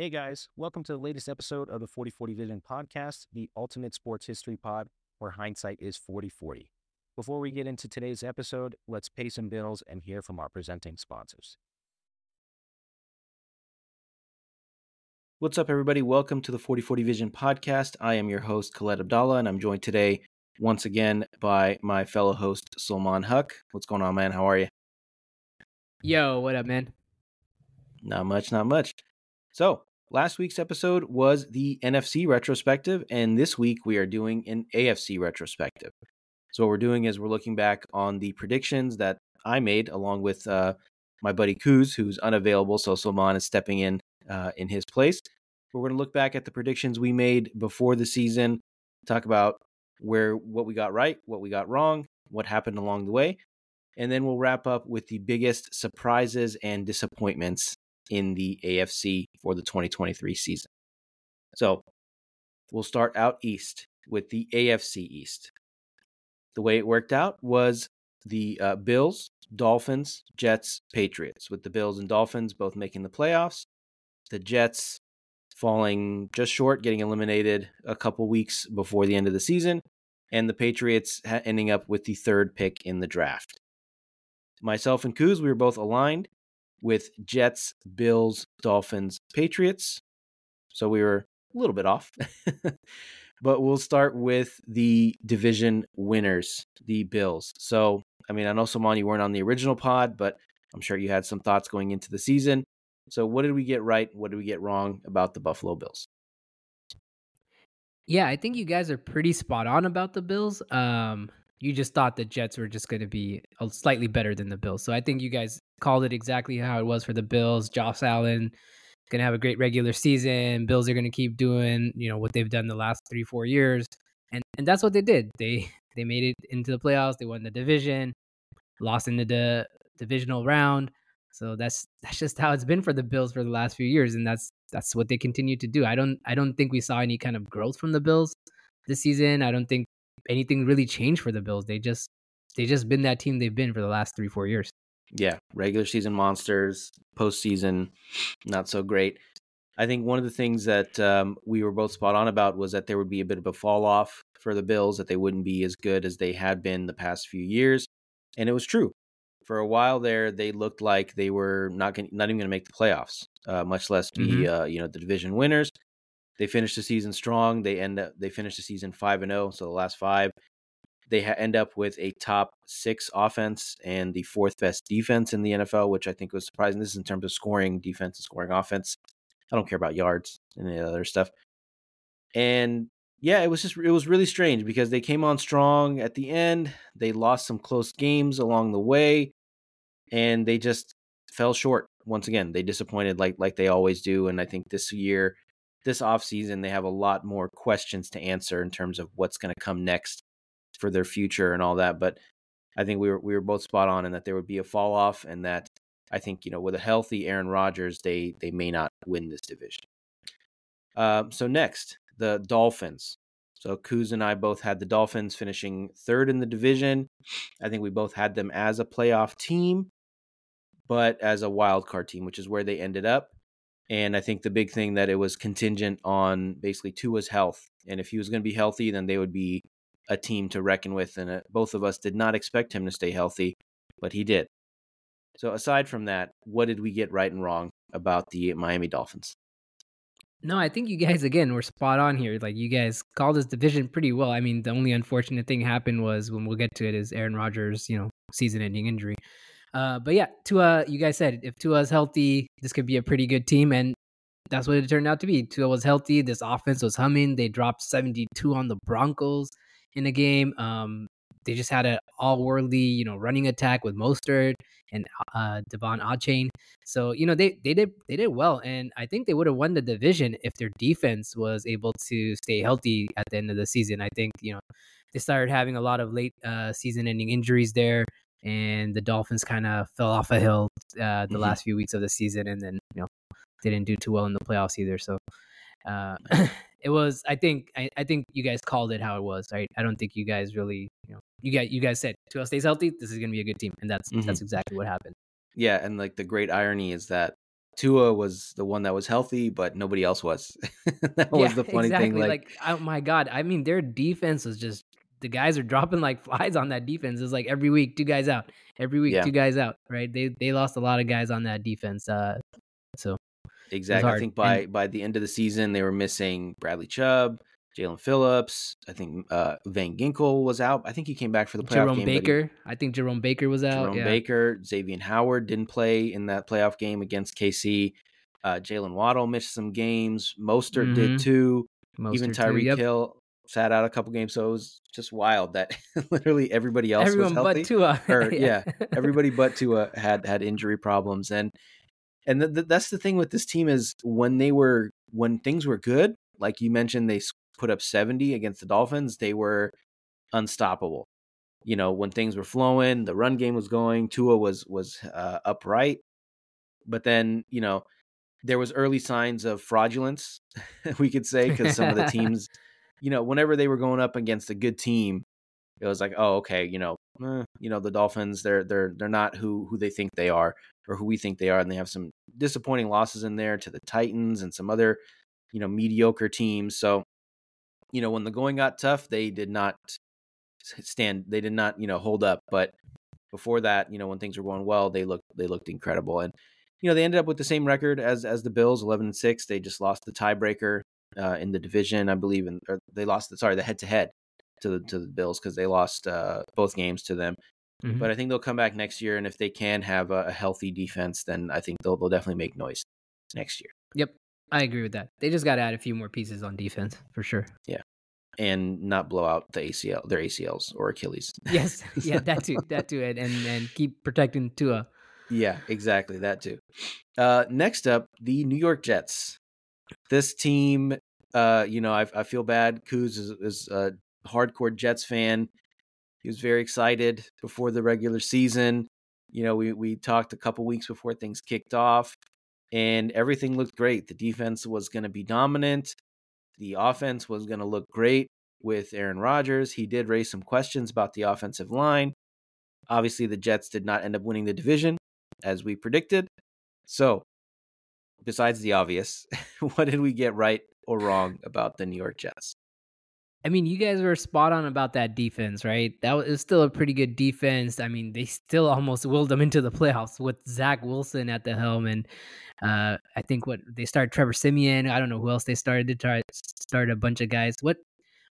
Hey guys, welcome to the latest episode of the 4040 Vision podcast, the ultimate sports history pod where hindsight is 4040. Before we get into today's episode, let's pay some bills and hear from our presenting sponsors. What's up, everybody? Welcome to the 4040 Vision podcast. I am your host, Khaled Abdullah, and I'm joined today once again by my fellow host, Sulman Haque. What's going on, man? How are you? Yo, what up, man? Not much, not much. So, last week's episode was the NFC retrospective, and this week we are doing an AFC retrospective. So, what we're doing is we're looking back on the predictions that I made along with uh, my buddy Kuz, who's unavailable. So, Sulman is stepping in uh, in his place. We're going to look back at the predictions we made before the season, talk about where what we got right, what we got wrong, what happened along the way, and then we'll wrap up with the biggest surprises and disappointments in the AFC for the 2023 season. So we'll start out east with the AFC East. The way it worked out was the uh, Bills, Dolphins, Jets, Patriots, with the Bills and Dolphins both making the playoffs. The Jets falling just short, getting eliminated a couple weeks before the end of the season, and the Patriots ending up with the third pick in the draft. Myself and Kuz, we were both aligned with Jets, Bills, Dolphins, Patriots. So we were a little bit off. but we'll start with the division winners, the Bills. So, I mean, I know Sulman, you weren't on the original pod, but I'm sure you had some thoughts going into the season. So, what did we get right? What did we get wrong about the Buffalo Bills? Yeah, I think you guys are pretty spot on about the Bills. Um, you just thought the Jets were just going to be slightly better than the Bills. So I think you guys called it exactly how it was for the Bills. Josh Allen going to have a great regular season. Bills are going to keep doing, you know, what they've done the last 3-4 years. And and that's what they did. They they made it into the playoffs. They won the division, lost in the divisional round. So that's that's just how it's been for the Bills for the last few years and that's that's what they continue to do. I don't I don't think we saw any kind of growth from the Bills this season. I don't think anything really changed for the Bills. They just they just been that team they've been for the last three four years. Yeah, regular season monsters, postseason not so great. I think one of the things that um, we were both spot on about was that there would be a bit of a fall off for the Bills, that they wouldn't be as good as they had been the past few years, and it was true. For a while there, they looked like they were not gonna, not even going to make the playoffs, uh, much less be mm-hmm. uh, you know the division winners. They finished the season strong. They end up they finished the season five and zero. Oh, so the last five, they ha- end up with a top six offense and the fourth best defense in the NFL, which I think was surprising. This is in terms of scoring defense and scoring offense. I don't care about yards and the other stuff. And yeah, it was just it was really strange because they came on strong at the end. They lost some close games along the way, and they just fell short once again. They disappointed like like they always do. And I think this year this offseason, they have a lot more questions to answer in terms of what's going to come next for their future and all that. But I think we were we were both spot on in that there would be a fall off, and that I think you know with a healthy Aaron Rodgers, they they may not win this division. Um, so next, the Dolphins. So Kuz and I both had the Dolphins finishing third in the division. I think we both had them as a playoff team, but as a wild card team, which is where they ended up. And I think the big thing that it was contingent on basically Tua's health. And if he was going to be healthy, then they would be a team to reckon with. And uh, both of us did not expect him to stay healthy, but he did. So aside from that, what did we get right and wrong about the Miami Dolphins? No, I think you guys again were spot on here. Like you guys called this division pretty well. I mean, the only unfortunate thing happened was when we'll get to it is Aaron Rodgers, you know, season-ending injury. Uh, but yeah, Tua, you guys said if Tua is healthy, this could be a pretty good team, and that's what it turned out to be. Tua was healthy. This offense was humming. They dropped 72 on the Broncos in the game. Um, they just had an all-worldly, you know, running attack with Mostert and uh, De'Von Achane. So you know they they did they did well, and I think they would have won the division if their defense was able to stay healthy at the end of the season. I think you know they started having a lot of late uh, season-ending injuries there and the Dolphins kind of fell off a hill uh, the mm-hmm. last few weeks of the season, and then you know they didn't do too well in the playoffs either. So uh, it was, I think, I, I, think you guys called it how it was. Right? I don't think you guys really, you know, you guys, you guys said Tua stays healthy, this is going to be a good team, and that's mm-hmm. that's exactly what happened. Yeah, and like the great irony is that Tua was the one that was healthy, but nobody else was. that was the funny exactly. thing. Like, Like, oh my god, I mean, their defense was just the guys are dropping like flies on that defense. It's like every week, two guys out. Every week, Yeah. two guys out. Right? They they lost a lot of guys on that defense. Uh, so exactly. I think by by the end of the season, they were missing Bradley Chubb, Jaelan Phillips. I think uh, Van Ginkel was out. I think he came back for the playoff Jerome game. but he- Baker, I think Jerome Baker was out. Jerome yeah. Baker, Xavier Howard didn't play in that playoff game against KC. Uh, Jaylen Waddle missed some games. Mostert did Mhm. too. Mostert Even Tyreek yep. Hill sat out a couple games. So it was just wild that literally everybody else Everyone was but healthy. Tua. Or, yeah, everybody but Tua had had injury problems, and and th- th- that's the thing with this team is when they were when things were good, like you mentioned, they put up seventy against the Dolphins. They were unstoppable. You know, when things were flowing, the run game was going. Tua was was uh, upright, but then you know there was early signs of fraudulence, we could say, because some of the teams, you know, whenever they were going up against a good team, it was like, oh, okay, you know, eh, you know, the Dolphins, they're they're they're not who who they think they are or who we think they are, and they have some disappointing losses in there to the Titans and some other, you know, mediocre teams. So, you know, when the going got tough, they did not stand, they did not, you know, hold up. But before that, you know, when things were going well, they looked they looked incredible, and you know, they ended up with the same record as as the Bills, eleven and six. They just lost the tiebreaker uh, in the division, I believe, and they lost the sorry the head to head to the to the Bills because they lost uh, both games to them. Mhm. But I think they'll come back next year, and if they can have a, a healthy defense, then I think they'll they'll definitely make noise next year Yep, I agree with that. They just got to add a few more pieces on defense for sure. Yeah, and not blow out the ACL, their ACLs or Achilles. Yes, yeah, that too, that too, and and, keep protecting Tua. Yeah, exactly. That too. Uh, next up, the New York Jets. This team, uh, you know, I, I feel bad. Kuz is, is a hardcore Jets fan. He was very excited before the regular season. You know, we, we talked a couple weeks before things kicked off, and everything looked great. The defense was going to be dominant. The offense was going to look great with Aaron Rodgers. He did raise some questions about the offensive line. Obviously, the Jets did not end up winning the division as we predicted. So, besides the obvious, what did we get right or wrong about the New York Jets? I mean, you guys were spot on about that defense, right? That was, still a pretty good defense. I mean, they still almost willed them into the playoffs with Zach Wilson at the helm, and uh, I think what they started Trevor Siemian. I don't know who else they started to try start a bunch of guys. What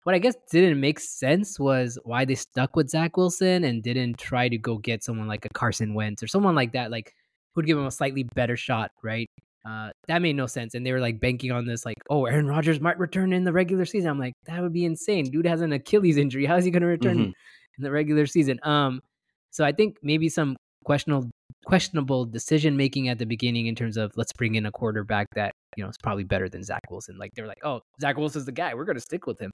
what I guess didn't make sense was why they stuck with Zach Wilson and didn't try to go get someone like a Carson Wentz or someone like that, like who'd give him a slightly better shot, right? Uh, that made no sense. And they were like banking on this, like, oh, Aaron Rodgers might return in the regular season. I'm like, that would be insane. Dude has an Achilles injury. How is he going to return Mhm. in the regular season? Um, so I think maybe some questionable questionable decision making at the beginning in terms of let's bring in a quarterback that you know is probably better than Zach Wilson. Like they were like, oh, Zach Wilson's the guy. We're going to stick with him.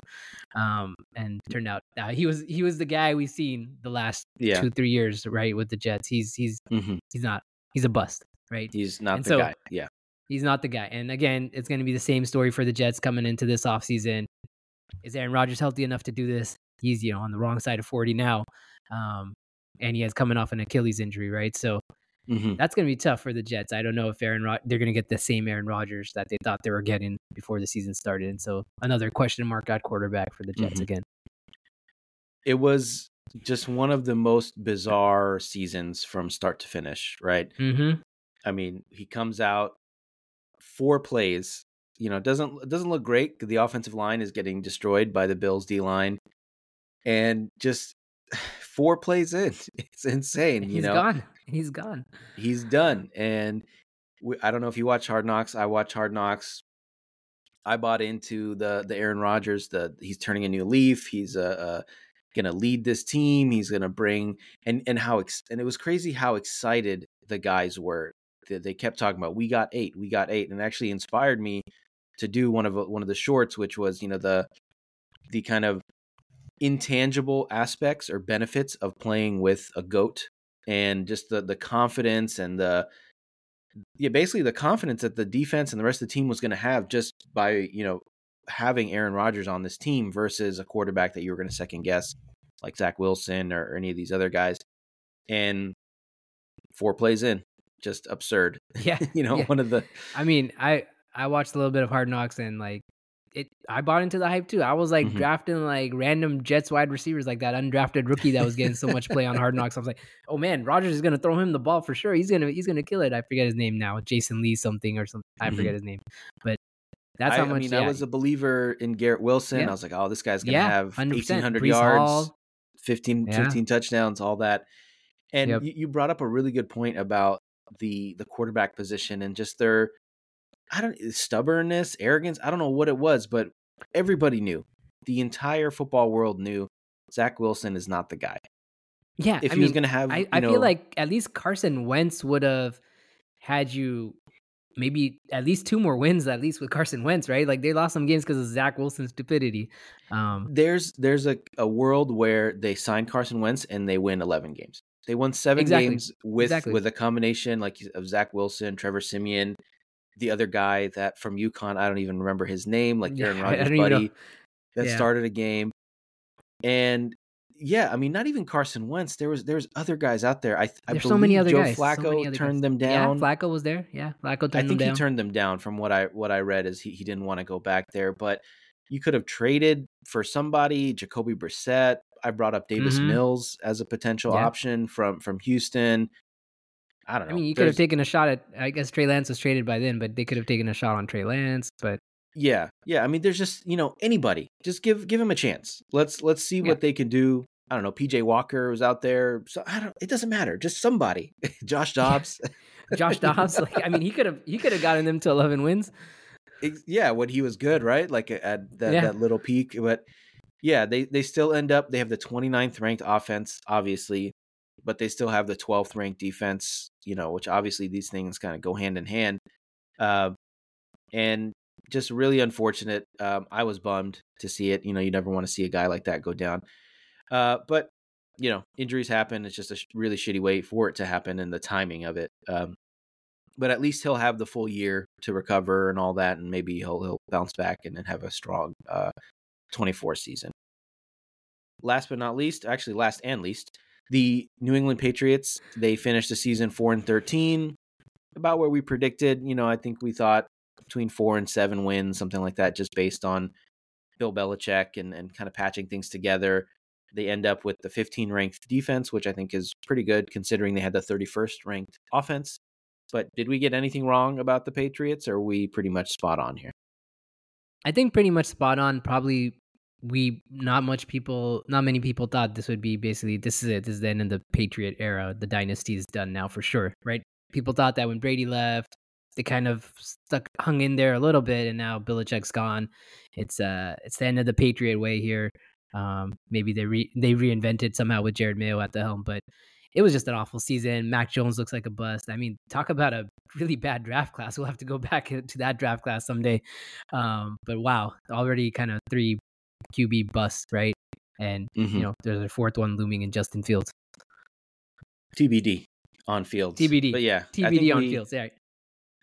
Um, and turned out uh, he was he was the guy we've seen the last Yeah. two three years, right, with the Jets. He's he's hmm he's not he's a bust, right? He's not And the so- guy. Yeah. He's not the guy. And again, it's going to be the same story for the Jets coming into this offseason. Is Aaron Rodgers healthy enough to do this? He's, you know, on the wrong side of 40 now. Um, and he has coming off an Achilles injury, right? So hmm that's going to be tough for the Jets. I don't know if Aaron Rod- they're going to get the same Aaron Rodgers that they thought they were getting before the season started. And so another question mark at quarterback for the Jets Mhm. again. It was just one of the most bizarre seasons from start to finish, right? Mm-hmm. I mean, he comes out four plays. You know, it doesn't it doesn't look great. The offensive line is getting destroyed by the Bills D line, and just four plays in, it's insane. He's you know, gone. He's gone. he's done. And we, I don't know if you watch Hard Knocks. I watch Hard Knocks. I bought into the the Aaron Rodgers. The he's turning a new leaf. He's uh, uh gonna lead this team. He's gonna bring and and how ex- and it was crazy how excited the guys were. They, kept talking about we got eight, we got eight, and actually inspired me to do one of uh, one of the shorts, which was you know the the kind of intangible aspects or benefits of playing with a goat and just the the confidence and the yeah basically the confidence that the defense and the rest of the team was going to have just by you know having Aaron Rodgers on this team versus a quarterback that you were going to second guess like Zach Wilson or, or any of these other guys and four plays in just absurd. Yeah, you know, yeah. one of the. I mean, I I watched a little bit of Hard Knocks and like it. I bought into the hype too. I was like Mhm. drafting like random Jets wide receivers, like that undrafted rookie that was getting so much play on Hard Knocks. I was like, oh man, Rodgers is gonna throw him the ball for sure. He's gonna he's gonna kill it. I forget his name now, Jason Lee something or something. I forget his name, but that's I, how I much. mean, yeah, I was a believer in Garrett Wilson. Yeah. I was like, oh, this guy's gonna have 100%. eighteen hundred Brees yards, Hall. 15, Yeah. 15 touchdowns, all that. And Yep. you, you brought up a really good point about the the quarterback position and just their I don't stubbornness, arrogance. I don't know what it was, but everybody knew. The entire football world knew Zach Wilson is not the guy. Yeah, If I he was going to have, I know, feel like at least Carson Wentz would have had you maybe at least two more wins at least with Carson Wentz, right? Like they lost some games because of Zach Wilson's stupidity. Um, there's there's a, a world where they sign Carson Wentz and they win 11 games. They won seven Exactly. games with Exactly. with a combination like of Zach Wilson, Trevor Siemian, the other guy that from UConn, I don't even remember his name, like Yeah, Aaron I Rodgers' don't even know. buddy that Yeah. started a game. And yeah, I mean, not even Carson Wentz. There was there's other guys out there. I I There's believe so many other Joe guys. so Flacco many other turned guys. them down. Yeah, Flacco was there. Yeah, Flacco turned I think he down. turned them down from what I what I read is he, he didn't want to go back there, but you could have traded for somebody, Jacoby Brissett. I brought up Davis Mhm. Mills as a potential Yeah. option from from Houston. I don't know. I mean, you could have taken a shot at. I guess Trey Lance was traded by then, but they could have taken a shot on Trey Lance. But yeah, yeah. I mean, there's just you know anybody. Just give give him a chance. Let's let's see Yeah. what they can do. I don't know. PJ Walker was out there. So I don't. It doesn't matter. Just somebody. Josh Dobbs. Josh Dobbs, like I mean, he could have he could have gotten them to eleven wins. Ex- yeah, when he was good, right? Like at that, Yeah. that little peak. But yeah, they they still end up they have the 29th ranked offense, obviously, but they still have the 12th ranked defense, you know, which obviously these things kind of go hand in hand. Uh, and just really unfortunate. Um, I was bummed to see it. You know, you never want to see a guy like that go down. Uh, but you know, injuries happen. It's just a sh- really shitty way for it to happen and the timing of it. Um, but at least he'll have the full year to recover and all that, and maybe he'll he'll bounce back and then have a strong uh, 24 season. Last but not least, actually last and least, the New England Patriots. They finished the season four and 13, about where we predicted. You know, I think we thought between four and seven wins, something like that, just based on Bill Belichick and and kind of patching things together. They end up with the 15 ranked defense, which I think is pretty good considering they had the 31st ranked offense. But did we get anything wrong about the Patriots, or are we pretty much spot on here? I think pretty much spot on. Probably we not much people, not many people thought this would be basically this is it. This is the end of the Patriot era. The dynasty is done now for sure, right? People thought that when Brady left, they kind of stuck hung in there a little bit, and now Belichick's gone. It's uh, it's the end of the Patriot way here. Um, maybe they re- they reinvented somehow with Jerod Mayo at the helm, but it was just an awful season. Mac Jones looks like a bust. I mean, talk about a really bad draft class. We'll have to go back to that draft class someday. Um, but wow, already kind of three QB busts, right? And Mhm. you know, there's a fourth one looming in Justin Fields. TBD on fields. TBD. But yeah, TBD on we, Fields. Yeah,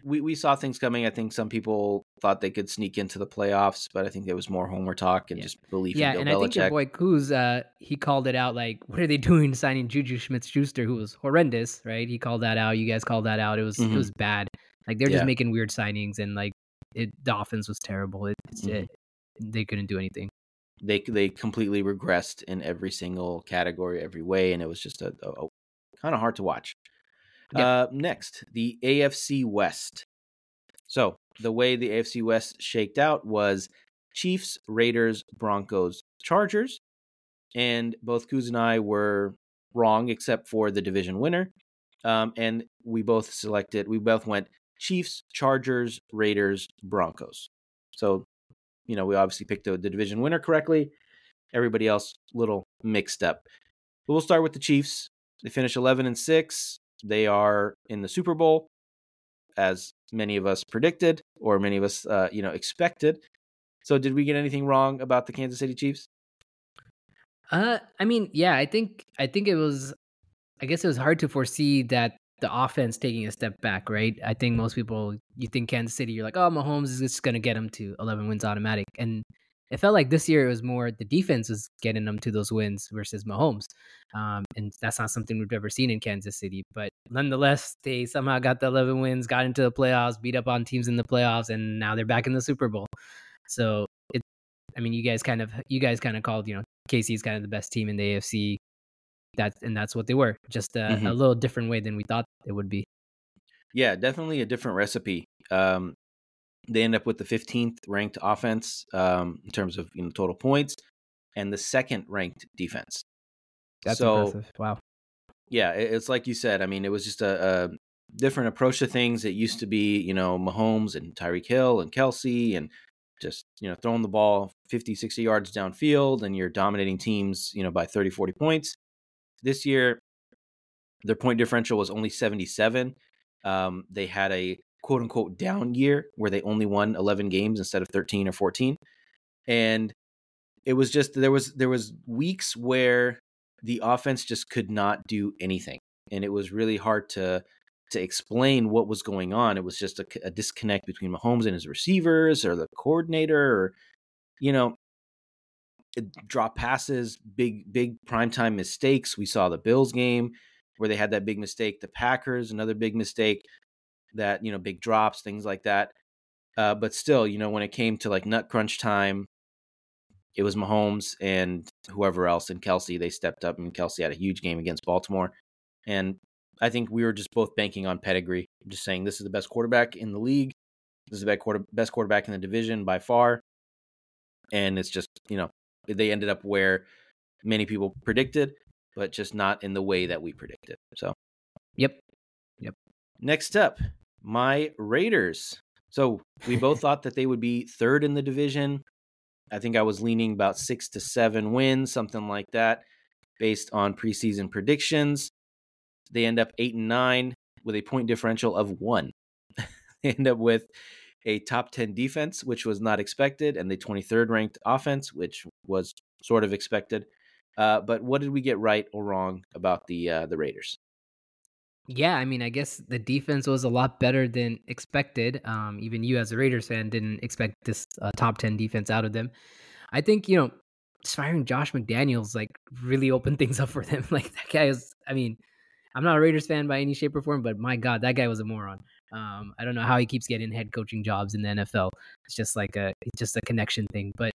We we saw things coming. I think some people thought they could sneak into the playoffs, but I think there was more homer talk and Yeah. just belief yeah, in and Bill I think your boy Kuz, uh, he called it out. Like, what are they doing signing Juju Smith-Schuster, who was horrendous, right? He called that out. You guys called that out. It was Mhm. it was bad. Like they're Yeah. just making weird signings, and like it, the offense was terrible. It, it's Mhm. it, they couldn't do anything. They they completely regressed in every single category, every way, and it was just a, a, kind of hard to watch. Yeah. Uh, next, the AFC West. So the way the AFC West shaked out was Chiefs, Raiders, Broncos, Chargers, and both Kuz and I were wrong except for the division winner. Um, and we both selected. We both went Chiefs, Chargers, Raiders, Broncos. So you know, we obviously picked the, the division winner correctly. Everybody else, little mixed up. But we'll start with the Chiefs. They finish 11 and 6. They are in the Super Bowl, as many of us predicted, or many of us, uh, you know, expected. So, did we get anything wrong about the Kansas City Chiefs? Uh, I mean, yeah, I think I think it was. I guess it was hard to foresee that the offense taking a step back, right? I think most people, you think Kansas City, you're like, oh, Mahomes is just gonna get them to 11 wins automatic, and it felt like this year it was more the defense was getting them to those wins versus Mahomes. Um, and that's not something we've ever seen in Kansas City. But nonetheless, they somehow got the 11 wins, got into the playoffs, beat up on teams in the playoffs, and now they're back in the Super Bowl. So I mean, you guys kind of, you guys kind of called, you know, KC's kind of the best team in the AFC. That and that's what they were, just a, mm-hmm. a little different way than we thought it would be. Yeah, definitely a different recipe. Um, they end up with the 15th ranked offense um, in terms of you know total points, and the second ranked defense. That's so, impressive. Wow. Yeah, it's like you said. I mean, it was just a, a different approach to things. It used to be, you know, Mahomes and Tyreek Hill and Kelce and just, you know, throwing the ball 50, 60 yards downfield and you're dominating teams, you know, by 30, 40 points. This year, their point differential was only 77. Um, they had a quote unquote down year where they only won 11 games instead of 13 or 14 and it was just there was there was weeks where the offense just could not do anything. And it was really hard to to explain what was going on. It was just a, a disconnect between Mahomes and his receivers or the coordinator or you know drop passes big big primetime mistakes we saw the Bills game where they had that big mistake the Packers another big mistake that you know big drops, things like that. Uh, but still, you know, when it came to like nut crunch time, it was Mahomes and whoever else and Kelce. They stepped up, and Kelce had a huge game against Baltimore. And I think we were just both banking on pedigree. Just saying this is the best quarterback in the league. This is the best, best quarterback in the division by far. And it's just, you know, they ended up where many people predicted, but just not in the way that we predicted. So, yep. Yep. Next up, my Raiders. So we both thought that they would be third in the division. I think I was leaning about six to seven wins, something like that, based on preseason predictions. They end up eight and nine with a point differential of one. they end up with a top 10 defense, which was not expected, and the 23rd ranked offense, which was sort of expected. Uh, but what did we get right or wrong about the uh, the Raiders? Yeah, I mean, I guess the defense was a lot better than expected. Um, even you, as a Raiders fan, didn't expect this uh, top ten defense out of them. I think you know, firing Josh McDaniels like really opened things up for them. Like that guy is. I mean, I'm not a Raiders fan by any shape or form, but my God, that guy was a moron. Um, I don't know how he keeps getting head coaching jobs in the NFL. It's just like a, it's just a connection thing. But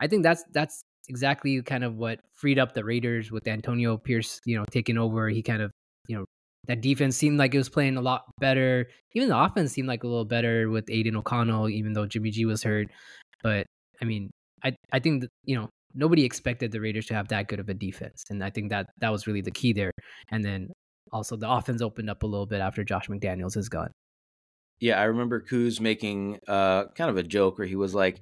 I think that's that's exactly kind of what freed up the Raiders with Antonio Pierce, you know, taking over. He kind of, you know, that defense seemed like it was playing a lot better. Even the offense seemed like a little better with Aidan O'Connell, even though Jimmy G was hurt. But I mean, I I think you know nobody expected the Raiders to have that good of a defense, and I think that that was really the key there. And then also the offense opened up a little bit after Josh McDaniels is gone. Yeah, I remember Kuz making uh, kind of a joke where he was like,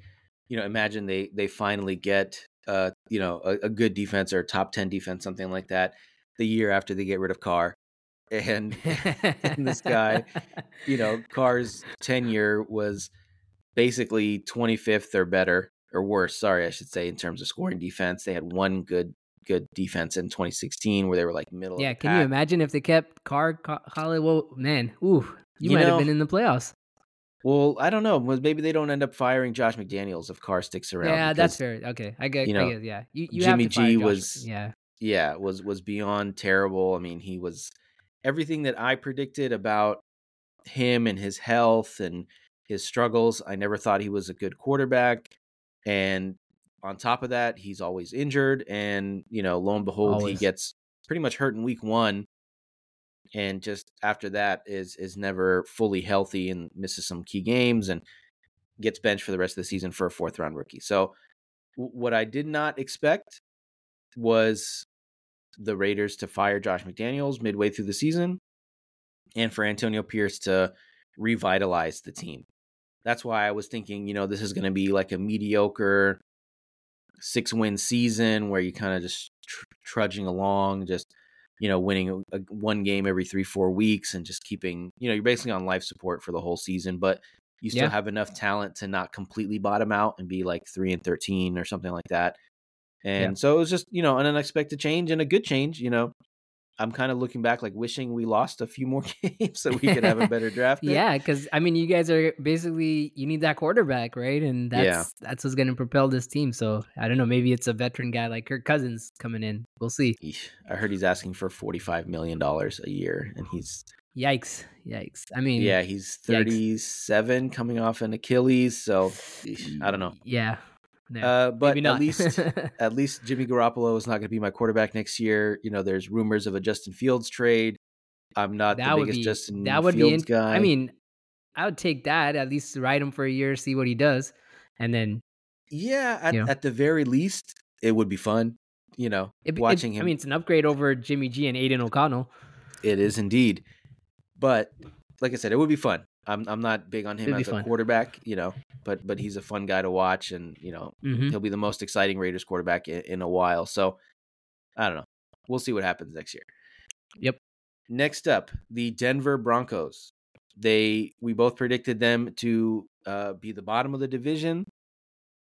you know, imagine they they finally get uh, you know a, a good defense or a top ten defense, something like that, the year after they get rid of Carr and, and this guy, you know, Carr's tenure was basically 25th or better or worse. Sorry, I should say in terms of scoring defense. They had one good good defense in 2016 where they were like middle. Yeah, can pack. you imagine if they kept Carr, Hollywood? Man, ooh, you, you might know, have been in the playoffs. Well, I don't know. Maybe they don't end up firing Josh McDaniels if Carr sticks around. Yeah, because, that's fair. Okay, I get. You know, get, yeah, you, you Jimmy G was. Yeah, yeah, was was beyond terrible. I mean, he was everything that I predicted about him and his health and his struggles. I never thought he was a good quarterback. And on top of that, he's always injured. And, you know, lo and behold, always. he gets pretty much hurt in week one. And just after that is is never fully healthy and misses some key games and gets benched for the rest of the season for a fourth round rookie. So what I did not expect was the Raiders to fire Josh McDaniels midway through the season and for Antonio Pierce to revitalize the team. That's why I was thinking, you know, this is going to be like a mediocre six win season where you kind of just tr- trudging along, just, you know, winning a, a, one game every three, four weeks and just keeping, you know, you're basically on life support for the whole season, but you still yeah. have enough talent to not completely bottom out and be like three and 13 or something like that. And yeah. so it was just, you know, an unexpected change and a good change, you know. I'm kind of looking back, like wishing we lost a few more games so we could have a better draft. Yeah, because I mean, you guys are basically you need that quarterback, right? And that's Yeah. that's what's going to propel this team. So I don't know. Maybe it's a veteran guy like Kirk Cousins coming in. We'll see. I heard he's asking for 45 million dollars a year, and he's Yikes! Yikes! I mean, yeah, he's 37, coming off an Achilles. So I don't know. Yeah. No, Uh, but at least at least Jimmy Garoppolo is not going to be my quarterback next year. You know, there's rumors of a Justin Fields trade. I'm not that the biggest be Justin that would Fields be. In, guy. I mean, I would take that at least ride him for a year, see what he does, and then yeah, at, you know. at the very least, it would be fun. You know, it, it- watching him. I mean, it's an upgrade over Jimmy G and Aidan O'Connell. It is indeed. But like I said, it would be fun. I'm I'm not big on him It'd as a fun. quarterback, you know, but but he's a fun guy to watch, and you know hmm he'll be the most exciting Raiders quarterback in, in a while. So I don't know. We'll see what happens next year. Yep. Next up, the Denver Broncos. They we both predicted them to uh, be the bottom of the division.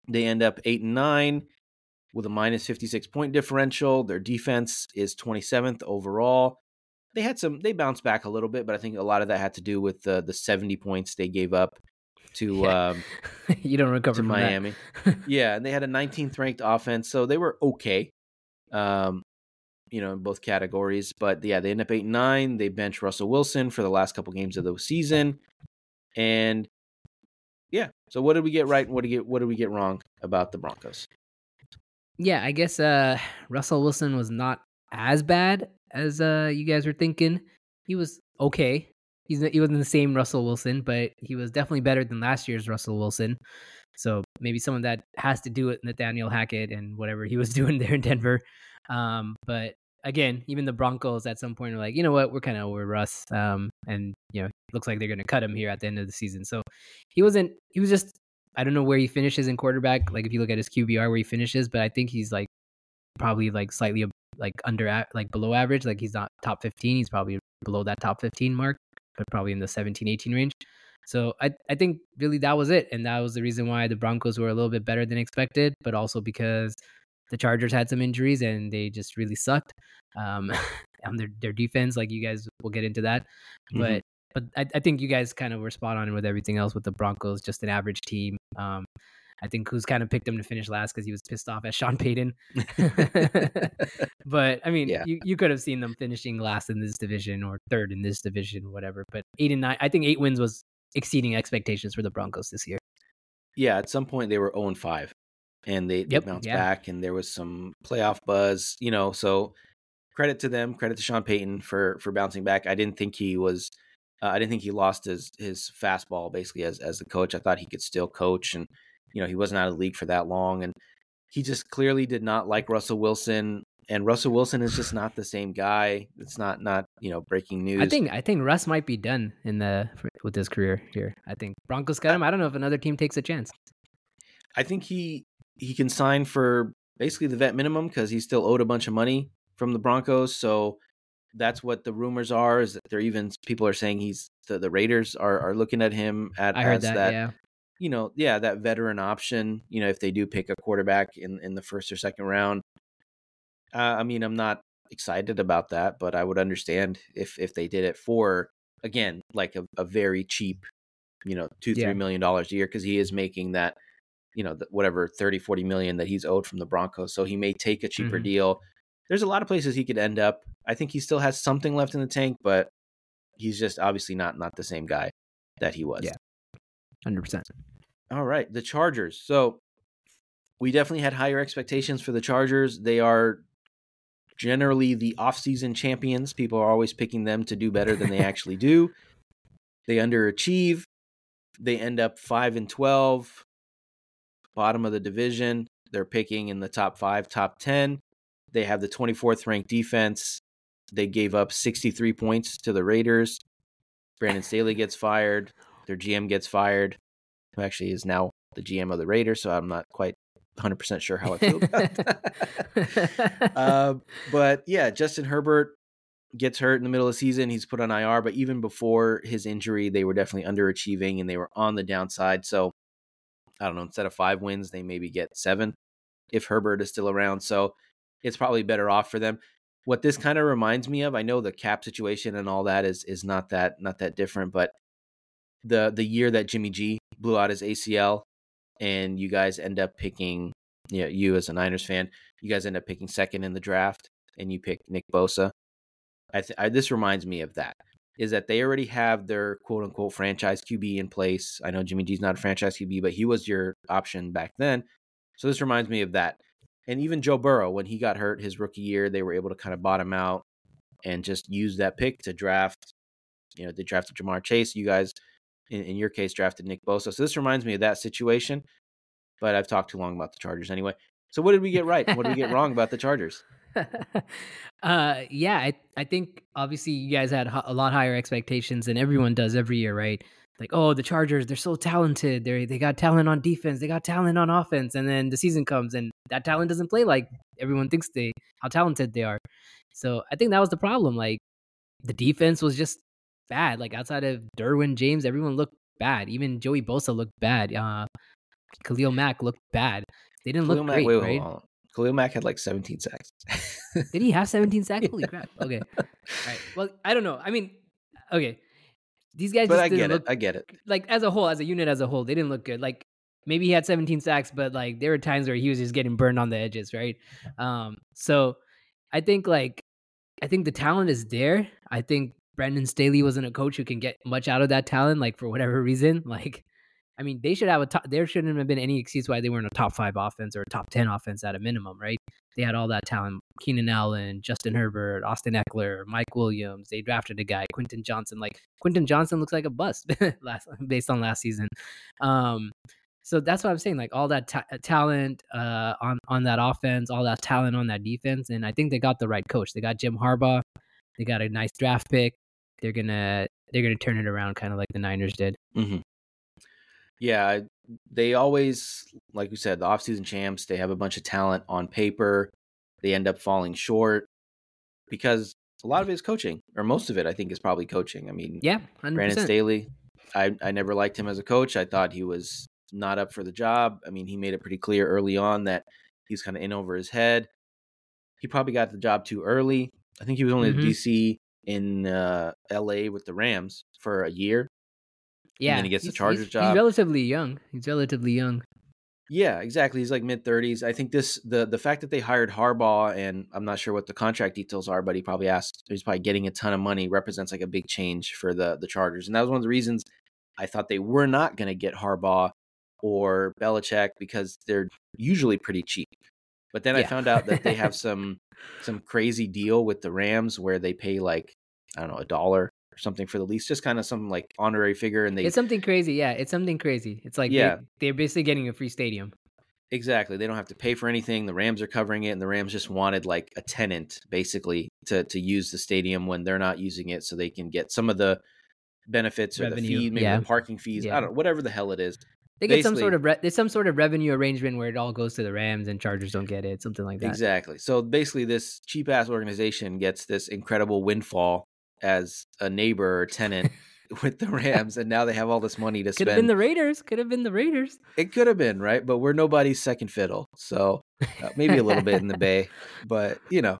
They end up eight and nine with a minus fifty six point differential. Their defense is twenty seventh overall. They had some. They bounced back a little bit, but I think a lot of that had to do with the the seventy points they gave up to Yeah. um, you don't recover to from that. Miami. Yeah, and they had a 19th ranked offense, so they were okay. Um, you know, in both categories. But yeah, they end up 8-9. They bench Russell Wilson for the last couple games of the season, and yeah. So what did we get right? and What did we get? What did we get wrong about the Broncos? yeah, I guess uh Russell Wilson was not as bad as uh you guys were thinking. He was okay. He's he wasn't the same Russell Wilson, but he was definitely better than last year's Russell Wilson. So maybe some of that has to do with Nathaniel Hackett and whatever he was doing there in Denver. Um, but again, even the Broncos at some point are like, you know what, we're kind of over Russ. Um, and you know, looks like they're gonna cut him here at the end of the season. So he wasn't. He was just. I don't know where he finishes in quarterback. Like if you look at his QBR, where he finishes, but I think he's like probably like slightly like under like below average. Like he's not top 15. He's probably below that top 15 mark, but probably in the 17, 18 range. So I, I think really that was it. And that was the reason why the Broncos were a little bit better than expected, but also because the Chargers had some injuries and they just really sucked. Um, on their, their defense, like you guys will get into that. Mhm. But but I, I think you guys kind of were spot on with everything else with the Broncos, just an average team. Um, I think Kuz kind of picked him to finish last because he was pissed off at Sean Payton. but I mean, Yeah. you, you could have seen them finishing last in this division or third in this division, whatever. But eight and nine, I think eight wins was exceeding expectations for the Broncos this year. yeah, at some point they were 0 and 5 and they, they bounced yeah. back and there was some playoff buzz, you know, so credit to them, credit to Sean Payton for for bouncing back. I didn't think he was uh, I didn't think he lost his his fastball basically as as the coach. I thought he could still coach and you know, he wasn't out of the league for that long and he just clearly did not like Russell Wilson and Russell Wilson is just not the same guy. It's not not, you know, breaking news. I think I think Russ might be done in the with his career here. I think Broncos got him. I don't know if another team takes a chance. I think he he can sign for basically the vet minimum because he's still owed a bunch of money from the Broncos. So that's what the rumors are. Is that they're even people are saying he's the, the Raiders are are looking at him at I heard as that. yeah. You know yeah that veteran option. You know if they do pick a quarterback in in the first or second round. Uh, I mean I'm not excited about that, but I would understand if if they did it for again like a, a very cheap, you know two Yeah. three million dollars a year because he is making that you know, the, whatever 30, 40 million that he's owed from the Broncos. So he may take a cheaper Mhm. deal. There's a lot of places he could end up. I think he still has something left in the tank, but he's just obviously not not the same guy that he was. Yeah. Hundred percent. All right, the Chargers. So we definitely had higher expectations for the Chargers. They are generally the offseason champions. People are always picking them to do better than they actually do. They underachieve. They end up 5 and 12, bottom of the division. They're picking in the top 5, top 10. They have the 24th ranked defense. They gave up 63 points to the Raiders. Brandon Staley gets fired. Their GM gets fired, who actually is now the GM of the Raiders. So I'm not quite 100% sure how I feel about that. uh, but yeah, Justin Herbert gets hurt in the middle of the season. He's put on IR, but even before his injury, they were definitely underachieving and they were on the downside. So I don't know, instead of five wins, they maybe get seven if Herbert is still around. So it's probably better off for them. what this kind of reminds me of, I know the cap situation and all that is is not that not that different, but the the year that Jimmy G blew out his ACL and you guys end up picking you know, you as a Niners fan, you guys end up picking second in the draft and you pick Nick Bosa. I, th- I this reminds me of that is that they already have their quote unquote franchise QB in place. I know Jimmy G's not a franchise QB, but he was your option back then. So this reminds me of that. And even Joe Burrow, when he got hurt his rookie year, they were able to kind of bottom out and just use that pick to draft. You know, they drafted Ja'Marr Chase. You guys, in, in your case, drafted Nick Bosa. So this reminds me of that situation. But I've talked too long about the Chargers anyway. So what did we get right? What did we get wrong about the Chargers? uh, yeah, I I think obviously you guys had a lot higher expectations than everyone does every year, right? Like, oh, the Chargers, they're so talented. They they got talent on defense, they got talent on offense, and then the season comes and that talent doesn't play like everyone thinks they how talented they are. So I think that was the problem. Like the defense was just bad. Like outside of Derwin James, everyone looked bad. Even Joey Bosa looked bad. Uh, Khalil Mack looked bad. They didn't Khalil look Mack, great, wait, right? Khalil Mack had like 17 sacks. Did he have 17 sacks? Holy crap. Okay. All right. Well, I don't know. I mean, okay. These guys But I get look, it. I get it. Like as a whole, as a unit as a whole, they didn't look good. Like maybe he had 17 sacks, but like there were times where he was just getting burned on the edges, right? Um, so I think like I think the talent is there. I think Brandon Staley wasn't a coach who can get much out of that talent, like for whatever reason. Like I mean, they should have a top. There shouldn't have been any excuse why they weren't a top five offense or a top ten offense at a minimum, right? They had all that talent: Keenan Allen, Justin Herbert, Austin Ekeler, Mike Williams. They drafted a guy, Quentin Johnston. Like Quentin Johnston looks like a bust last based on last season. Um, so that's what I'm saying. Like all that ta- talent uh, on on that offense, all that talent on that defense, and I think they got the right coach. They got Jim Harbaugh. They got a nice draft pick. They're gonna they're gonna turn it around, kind of like the Niners did. Mm-hmm. Yeah, they always, like we said, the offseason champs, they have a bunch of talent on paper. They end up falling short because a lot of it is coaching, or most of it, I think, is probably coaching. I mean, yeah, 100%. Brandon Staley, I, I never liked him as a coach. I thought he was not up for the job. I mean, he made it pretty clear early on that he's kind of in over his head. He probably got the job too early. I think he was only mm-hmm. the DC in uh, LA with the Rams for a year. Yeah, and then he gets the Chargers he's, job. He's relatively young. He's relatively young. Yeah, exactly. He's like mid thirties. I think this the the fact that they hired Harbaugh and I'm not sure what the contract details are, but he probably asked he's probably getting a ton of money represents like a big change for the the Chargers. And that was one of the reasons I thought they were not gonna get Harbaugh or Belichick because they're usually pretty cheap. But then yeah. I found out that they have some some crazy deal with the Rams where they pay like I don't know a dollar or something for the lease, just kind of some like honorary figure. And they it's something crazy. Yeah, it's something crazy. It's like yeah, they, are basically getting a free stadium. Exactly. They don't have to pay for anything. The Rams are covering it, and the Rams just wanted like a tenant basically to to use the stadium when they're not using it, so they can get some of the benefits or Revenue. the fee, maybe yeah. the parking fees. Yeah. I don't know, whatever the hell it is. They get some sort of re- there's some sort of revenue arrangement where it all goes to the Rams and Chargers don't get it, something like that. Exactly. So basically, this cheap ass organization gets this incredible windfall as a neighbor or tenant with the Rams, and now they have all this money to could spend. Could have been the Raiders. Could have been the Raiders. It could have been right, but we're nobody's second fiddle. So uh, maybe a little bit in the Bay, but you know,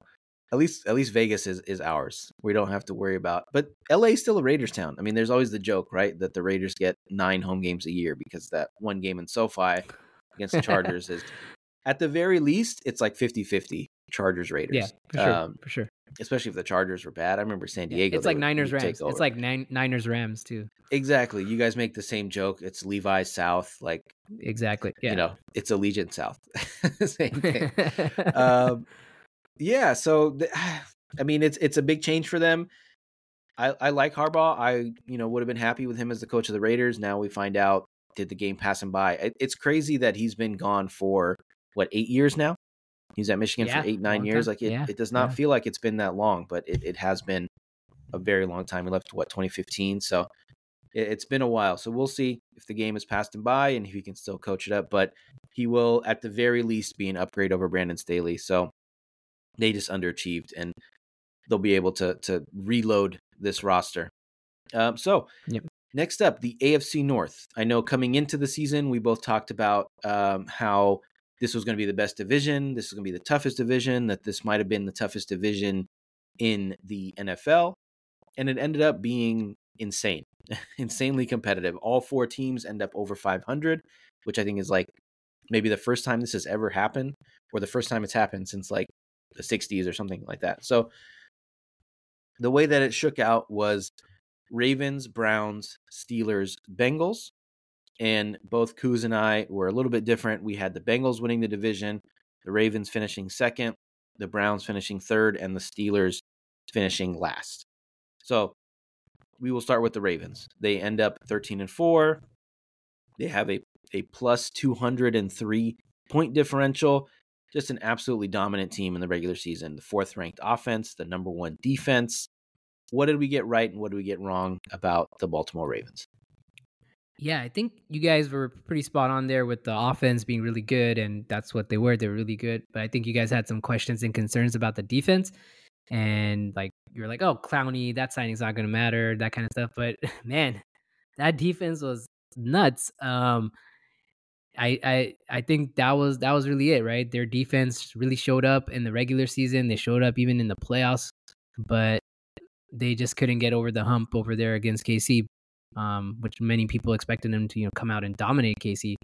at least at least Vegas is is ours. We don't have to worry about. But LA is still a Raiders town. I mean, there's always the joke, right, that the Raiders get nine home games a year because that one game in SoFi against the Chargers is at the very least it's like 50-50 Chargers Raiders. Yeah, for sure. Um, for sure especially if the Chargers were bad. I remember San Diego. It's like Niners Rams. It's like nine, Niners Rams too. Exactly. You guys make the same joke. It's Levi South. Like exactly. Yeah. You know, it's Allegiant South. same thing. um, yeah. So I mean, it's it's a big change for them. I, I like Harbaugh. I you know would have been happy with him as the coach of the Raiders. Now we find out did the game pass him by. It, it's crazy that he's been gone for what eight years now. He's at Michigan yeah, for eight, nine years. Time. Like it, yeah, it does not yeah. feel like it's been that long, but it, it has been a very long time. He left what 2015, so it, has been a while. So we'll see if the game has passed him by and if he can still coach it up. But he will, at the very least, be an upgrade over Brandon Staley. So they just underachieved, and they'll be able to to reload this roster. Um, so yep. next up, the AFC North. I know coming into the season, we both talked about um, how this was going to be the best division. This is going to be the toughest division. That this might have been the toughest division in the NFL, and it ended up being insane, insanely competitive. All four teams end up over 500, which I think is like maybe the first time this has ever happened, or the first time it's happened since like the 60s or something like that. So the way that it shook out was Ravens, Browns, Steelers, Bengals. And both Kuz and I were a little bit different. We had the Bengals winning the division, the Ravens finishing second, the Browns finishing third, and the Steelers finishing last. So we will start with the Ravens. They end up 13 and 4. They have a, a plus 203 point differential. Just an absolutely dominant team in the regular season. The fourth ranked offense, the number one defense. What did we get right and what did we get wrong about the Baltimore Ravens? Yeah, I think you guys were pretty spot on there with the offense being really good, and that's what they were. They're really good. But I think you guys had some questions and concerns about the defense. And like you're like, oh, Clowney, that signing's not gonna matter, that kind of stuff. But man, that defense was nuts. Um I, I I think that was that was really it, right? Their defense really showed up in the regular season. They showed up even in the playoffs, but they just couldn't get over the hump over there against KC um, which many people expected them to you know come out and dominate KC.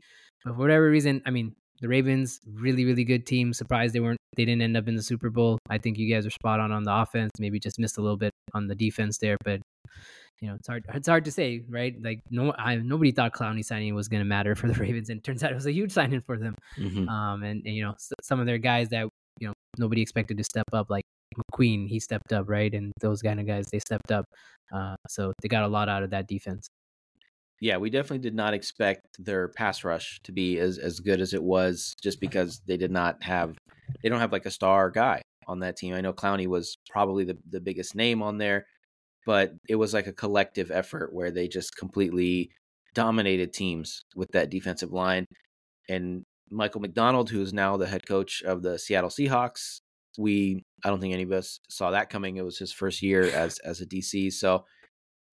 But for whatever reason, I mean, the Ravens really really good team. Surprised they weren't they didn't end up in the Super Bowl. I think you guys are spot on on the offense. Maybe just missed a little bit on the defense there, but you know it's hard it's hard to say, right? Like no I nobody thought Clowney signing was going to matter for the Ravens, and turns out it was a huge signing for them. Mm-hmm. Um, and, and you know some of their guys that you know nobody expected to step up, like McQueen, he stepped up, right? And those kind of guys, they stepped up. Uh, so they got a lot out of that defense. Yeah, we definitely did not expect their pass rush to be as, as good as it was just because they did not have, they don't have like a star guy on that team. I know Clowney was probably the, the biggest name on there, but it was like a collective effort where they just completely dominated teams with that defensive line. And Michael Macdonald, who is now the head coach of the Seattle Seahawks, we I don't think any of us saw that coming. It was his first year as as a DC, so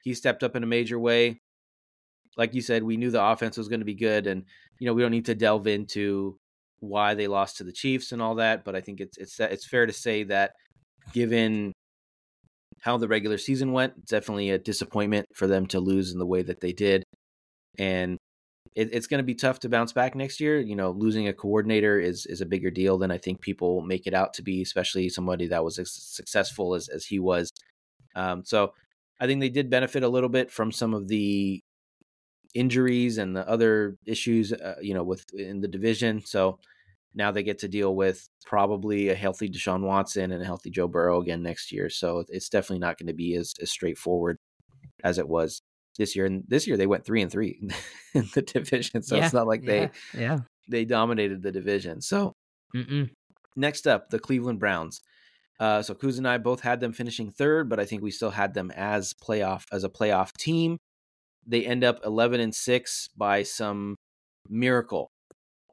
he stepped up in a major way. Like you said, we knew the offense was going to be good, and you know we don't need to delve into why they lost to the Chiefs and all that. But I think it's it's it's fair to say that given how the regular season went, definitely a disappointment for them to lose in the way that they did. And it, it's going to be tough to bounce back next year. You know, losing a coordinator is is a bigger deal than I think people make it out to be, especially somebody that was as successful as as he was. Um, so I think they did benefit a little bit from some of the injuries and the other issues, uh, you know, with in the division. So now they get to deal with probably a healthy Deshaun Watson and a healthy Joe Burrow again next year. So it's definitely not going to be as, as straightforward as it was this year. And this year they went three and three in the division, so yeah, it's not like they yeah, yeah. they dominated the division. So Mm-mm. next up, the Cleveland Browns. Uh, so Kuz and I both had them finishing third, but I think we still had them as playoff as a playoff team. They end up eleven and six by some miracle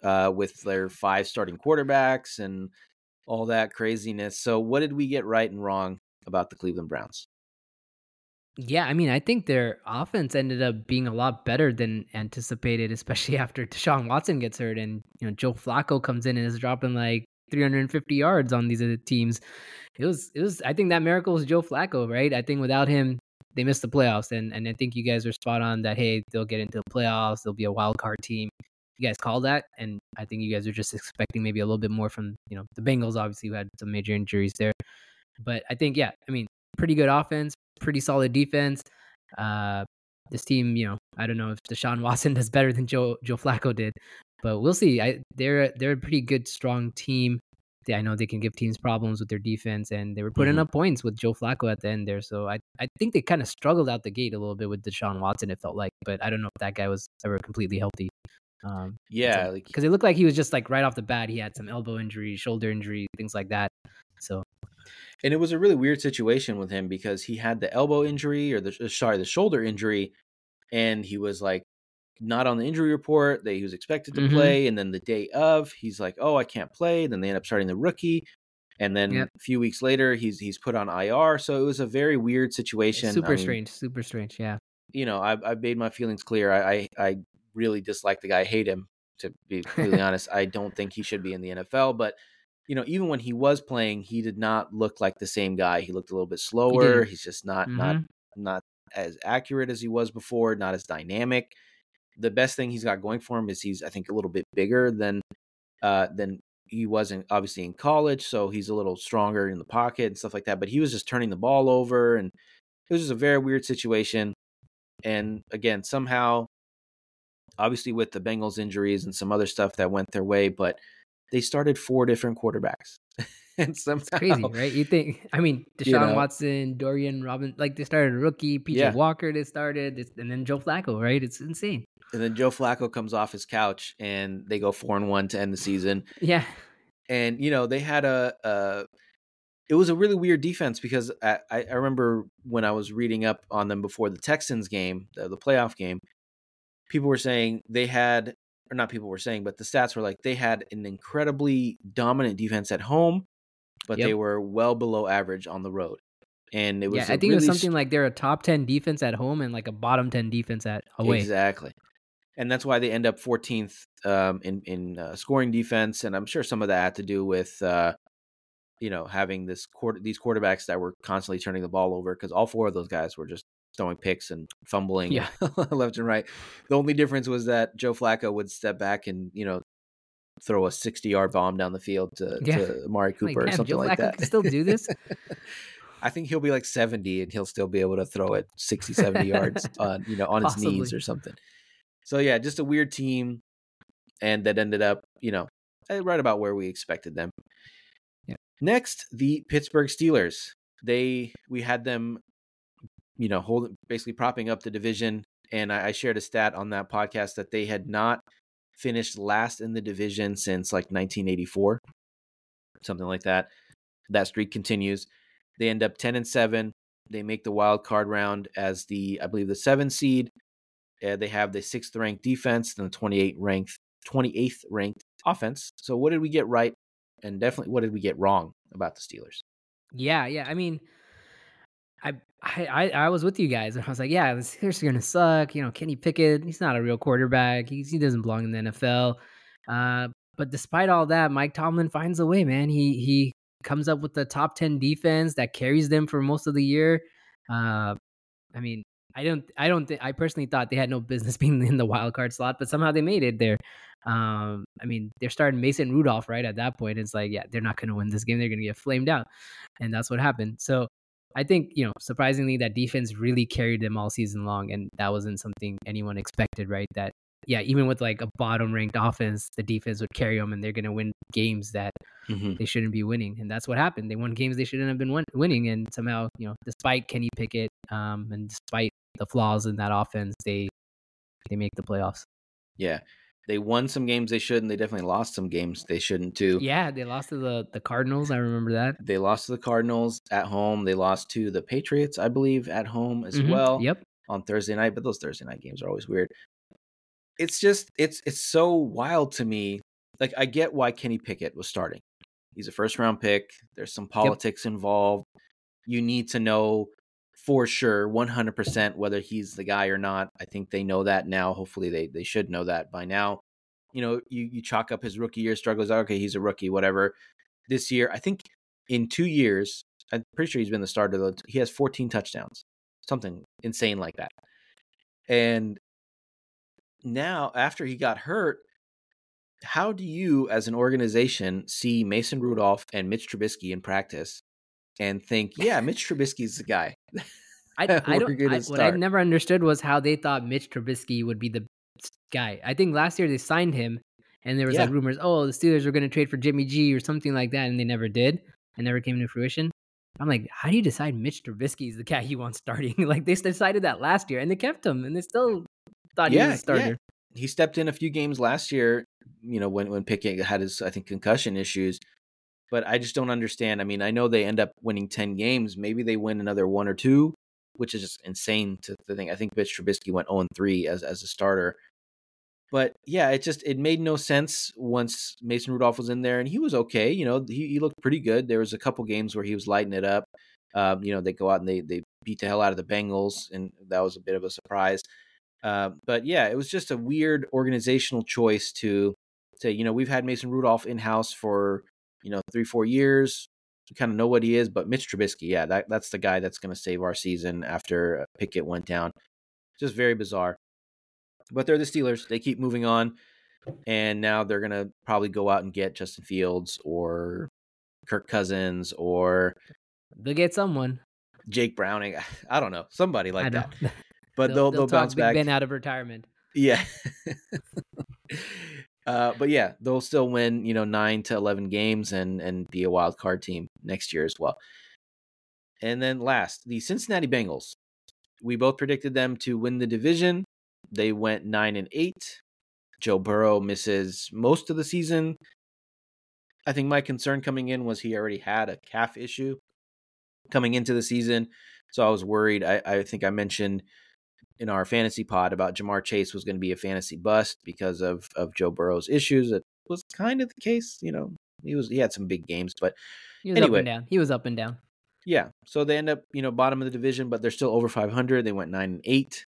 uh, with their five starting quarterbacks and all that craziness. So, what did we get right and wrong about the Cleveland Browns? Yeah, I mean, I think their offense ended up being a lot better than anticipated, especially after Deshaun Watson gets hurt and you know Joe Flacco comes in and is dropping like 350 yards on these other teams. It was it was I think that miracle was Joe Flacco, right? I think without him, they missed the playoffs, and and I think you guys are spot on that. Hey, they'll get into the playoffs. They'll be a wild card team. You guys call that, and I think you guys are just expecting maybe a little bit more from you know the Bengals, obviously who had some major injuries there. But I think yeah, I mean, pretty good offense, pretty solid defense. Uh, this team, you know, I don't know if Deshaun Watson does better than Joe Joe Flacco did, but we'll see. I, they're they're a pretty good, strong team. They, I know they can give teams problems with their defense, and they were putting mm-hmm. up points with Joe Flacco at the end there. So I I think they kind of struggled out the gate a little bit with Deshaun Watson. It felt like, but I don't know if that guy was ever completely healthy. Um, yeah, because like, it looked like he was just like right off the bat, he had some elbow injury, shoulder injury, things like that. So and it was a really weird situation with him because he had the elbow injury or the uh, sorry the shoulder injury, and he was like not on the injury report that he was expected to mm-hmm. play, and then the day of he's like, oh I can't play. Then they end up starting the rookie, and then yep. a few weeks later he's he's put on IR. So it was a very weird situation. Super I mean, strange, super strange. Yeah. You know, I've I've made my feelings clear. I I, I really dislike the guy. I hate him to be completely honest. I don't think he should be in the NFL, but you know, even when he was playing, he did not look like the same guy. He looked a little bit slower. He's just not mm-hmm. not not as accurate as he was before, not as dynamic. The best thing he's got going for him is he's I think a little bit bigger than uh than he wasn't obviously in college, so he's a little stronger in the pocket and stuff like that. But he was just turning the ball over, and it was just a very weird situation. And again, somehow, obviously with the Bengals injuries and some other stuff that went their way, but they started four different quarterbacks. and somehow, it's crazy, right? You think? I mean, Deshaun you know, Watson, Dorian Robin, like they started a rookie, PJ yeah. Walker, they started, and then Joe Flacco, right? It's insane. And then Joe Flacco comes off his couch, and they go four and one to end the season. Yeah, and you know they had a, a it was a really weird defense because I, I remember when I was reading up on them before the Texans game, the, the playoff game, people were saying they had or not people were saying, but the stats were like they had an incredibly dominant defense at home, but yep. they were well below average on the road. And it was yeah, I think really it was something like they're a top ten defense at home and like a bottom ten defense at away. Exactly, and that's why they end up 14th um, in in uh, scoring defense. And I'm sure some of that had to do with uh, you know having this quarter these quarterbacks that were constantly turning the ball over because all four of those guys were just throwing picks and fumbling yeah. left and right. The only difference was that Joe Flacco would step back and you know throw a 60 yard bomb down the field to, yeah. to Amari Cooper like, or something Joe like Flacco that. Can still do this. I think he'll be like 70 and he'll still be able to throw it 60, 70 yards on you know on Possibly. his knees or something. So yeah, just a weird team, and that ended up you know eh, right about where we expected them. Yeah. Next, the Pittsburgh Steelers. They we had them you know, holding basically propping up the division. And I, I shared a stat on that podcast that they had not finished last in the division since like 1984, something like that. That streak continues. They end up 10 and 7. They make the wild card round as the, I believe, the seven seed. Uh, they have the sixth ranked defense and the 28th ranked, 28th ranked offense. So, what did we get right? And definitely, what did we get wrong about the Steelers? Yeah, yeah. I mean, I, I I was with you guys and I was like, yeah, this is gonna suck. You know, Kenny Pickett, he's not a real quarterback. He's, he doesn't belong in the NFL. Uh, but despite all that, Mike Tomlin finds a way, man. He he comes up with the top ten defense that carries them for most of the year. Uh, I mean, I don't I don't I personally thought they had no business being in the wild card slot, but somehow they made it there. Um, I mean, they're starting Mason Rudolph right at that point. It's like, yeah, they're not going to win this game. They're going to get flamed out, and that's what happened. So I think, you know, surprisingly, that defense really carried them all season long. And that wasn't something anyone expected, right? That, yeah, even with like a bottom ranked offense, the defense would carry them and they're going to win games that mm-hmm. they shouldn't be winning. And that's what happened. They won games they shouldn't have been win- winning. And somehow, you know, despite Kenny Pickett um, and despite the flaws in that offense, they they make the playoffs. Yeah they won some games they shouldn't. They definitely lost some games they shouldn't too. Yeah, they lost to the the Cardinals. I remember that. They lost to the Cardinals at home. They lost to the Patriots, I believe, at home as mm-hmm. well. Yep. On Thursday night, but those Thursday night games are always weird. It's just it's it's so wild to me. Like I get why Kenny Pickett was starting. He's a first round pick. There's some politics yep. involved. You need to know for sure 100% whether he's the guy or not. I think they know that now. Hopefully they they should know that by now. You know, you you chalk up his rookie year struggles. Okay, he's a rookie, whatever. This year, I think in 2 years, I'm pretty sure he's been the starter. though. He has 14 touchdowns. Something insane like that. And now after he got hurt, how do you as an organization see Mason Rudolph and Mitch Trubisky in practice and think, yeah, Mitch Trubisky is the guy. I, I don't. I, what I never understood was how they thought Mitch Trubisky would be the guy. I think last year they signed him, and there was yeah. like rumors, oh, the Steelers were going to trade for Jimmy G or something like that, and they never did, and never came to fruition. I'm like, how do you decide Mitch Trubisky is the guy you want starting? like they decided that last year, and they kept him, and they still thought yeah, he was a starter. Yeah. He stepped in a few games last year, you know, when when Pickett had his I think concussion issues, but I just don't understand. I mean, I know they end up winning 10 games. Maybe they win another one or two, which is just insane to the thing. I think Mitch Trubisky went 0 3 as, as a starter. But yeah, it just it made no sense once Mason Rudolph was in there, and he was okay. You know, he, he looked pretty good. There was a couple games where he was lighting it up. Um, you know, they go out and they they beat the hell out of the Bengals, and that was a bit of a surprise. Uh, but yeah, it was just a weird organizational choice to say, you know, we've had Mason Rudolph in house for you know, three, four years. We kind of know what he is, but Mitch Trubisky, yeah, that, that's the guy that's going to save our season after uh, Pickett went down. Just very bizarre. But they're the Steelers. They keep moving on. And now they're going to probably go out and get Justin Fields or Kirk Cousins or they'll get someone. Jake Browning. I don't know. Somebody like that. But they'll, they'll, they'll, bounce back. Ben out of retirement. Yeah. uh, but yeah, they'll still win, you know, nine to 11 games and, and be a wild card team next year as well. And then last, the Cincinnati Bengals. We both predicted them to win the division. They went nine and eight. Joe Burrow misses most of the season. I think my concern coming in was he already had a calf issue coming into the season. So I was worried. I, I think I mentioned in our fantasy pod about Ja'Marr Chase was going to be a fantasy bust because of of Joe Burrow's issues. It was kind of the case. You know, he was he had some big games, but he was anyway, up and down. He was up and down. Yeah. So they end up, you know, bottom of the division, but they're still over 500. They went nine and eight.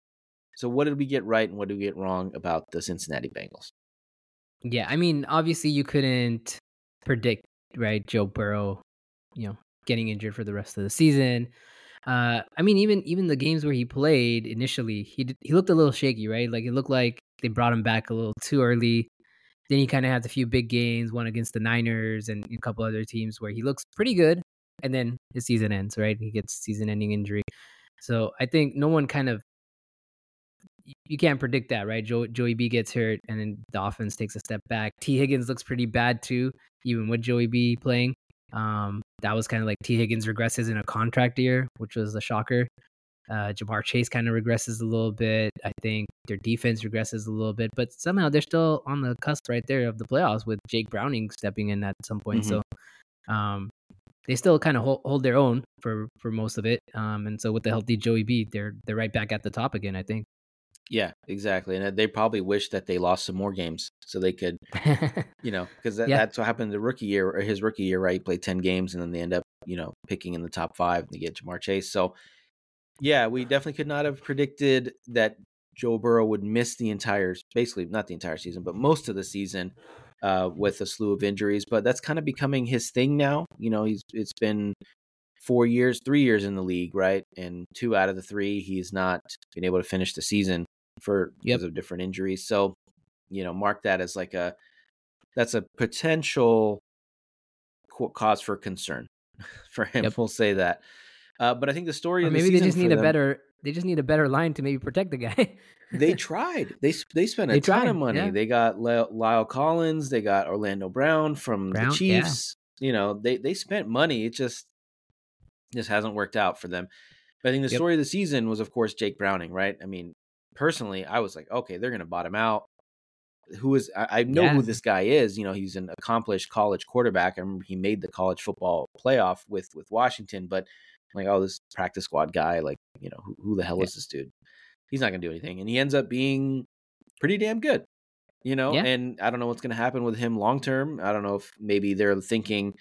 So what did we get right and what did we get wrong about the Cincinnati Bengals? Yeah, I mean, obviously you couldn't predict, right, Joe Burrow, you know, getting injured for the rest of the season. Uh, I mean, even even the games where he played initially, he did, he looked a little shaky, right? Like it looked like they brought him back a little too early. Then he kind of has a few big games, one against the Niners and a couple other teams where he looks pretty good, and then his season ends, right? He gets season-ending injury. So I think no one kind of you can't predict that, right? Joe, Joey B gets hurt, and then the offense takes a step back. Tee Higgins looks pretty bad too, even with Joey B playing. Um, that was kind of like Tee Higgins regresses in a contract year, which was a shocker. Uh, Ja'Marr Chase kind of regresses a little bit. I think their defense regresses a little bit, but somehow they're still on the cusp right there of the playoffs with Jake Browning stepping in at some point. Mm-hmm. So, um, they still kind of hold, hold their own for for most of it. Um, and so with the healthy Joey B, they're they're right back at the top again. I think. Yeah, exactly. And uh, they probably wish that they lost some more games so they could, you know, because that, yeah. that's what happened the rookie year or his rookie year, right? He played 10 games and then they end up, you know, picking in the top five and they get Ja'Marr Chase. So, yeah, we definitely could not have predicted that Joe Burrow would miss the entire, basically not the entire season, but most of the season uh, with a slew of injuries. But that's kind of becoming his thing now. You know, he's it's been four years, three years in the league, right? And two out of the three, he's not been able to finish the season for yep. because of different injuries. So, you know, mark that as like a that's a potential cause for concern for him. Yep. We'll say that. Uh, but I think the story or maybe the they just need a better they just need a better line to maybe protect the guy. they tried. They they spent a they ton tried, of money. Yeah. They got La'el Collins. They got Orlando Brown from Brown, the Chiefs. Yeah. You know, they they spent money. It just just hasn't worked out for them. But I think the yep. story of the season was, of course, Jake Browning. Right? I mean, personally, I was like, okay, they're going to bottom out. Who is, I, I know yeah. who this guy is. You know, he's an accomplished college quarterback. I remember he made the college football playoff with, with Washington, but like, oh, this practice squad guy, like, you know, who, who the hell yeah. is this dude? He's not going to do anything. And he ends up being pretty damn good, you know, yeah. and I don't know what's going to happen with him long term. I don't know if maybe they're thinking,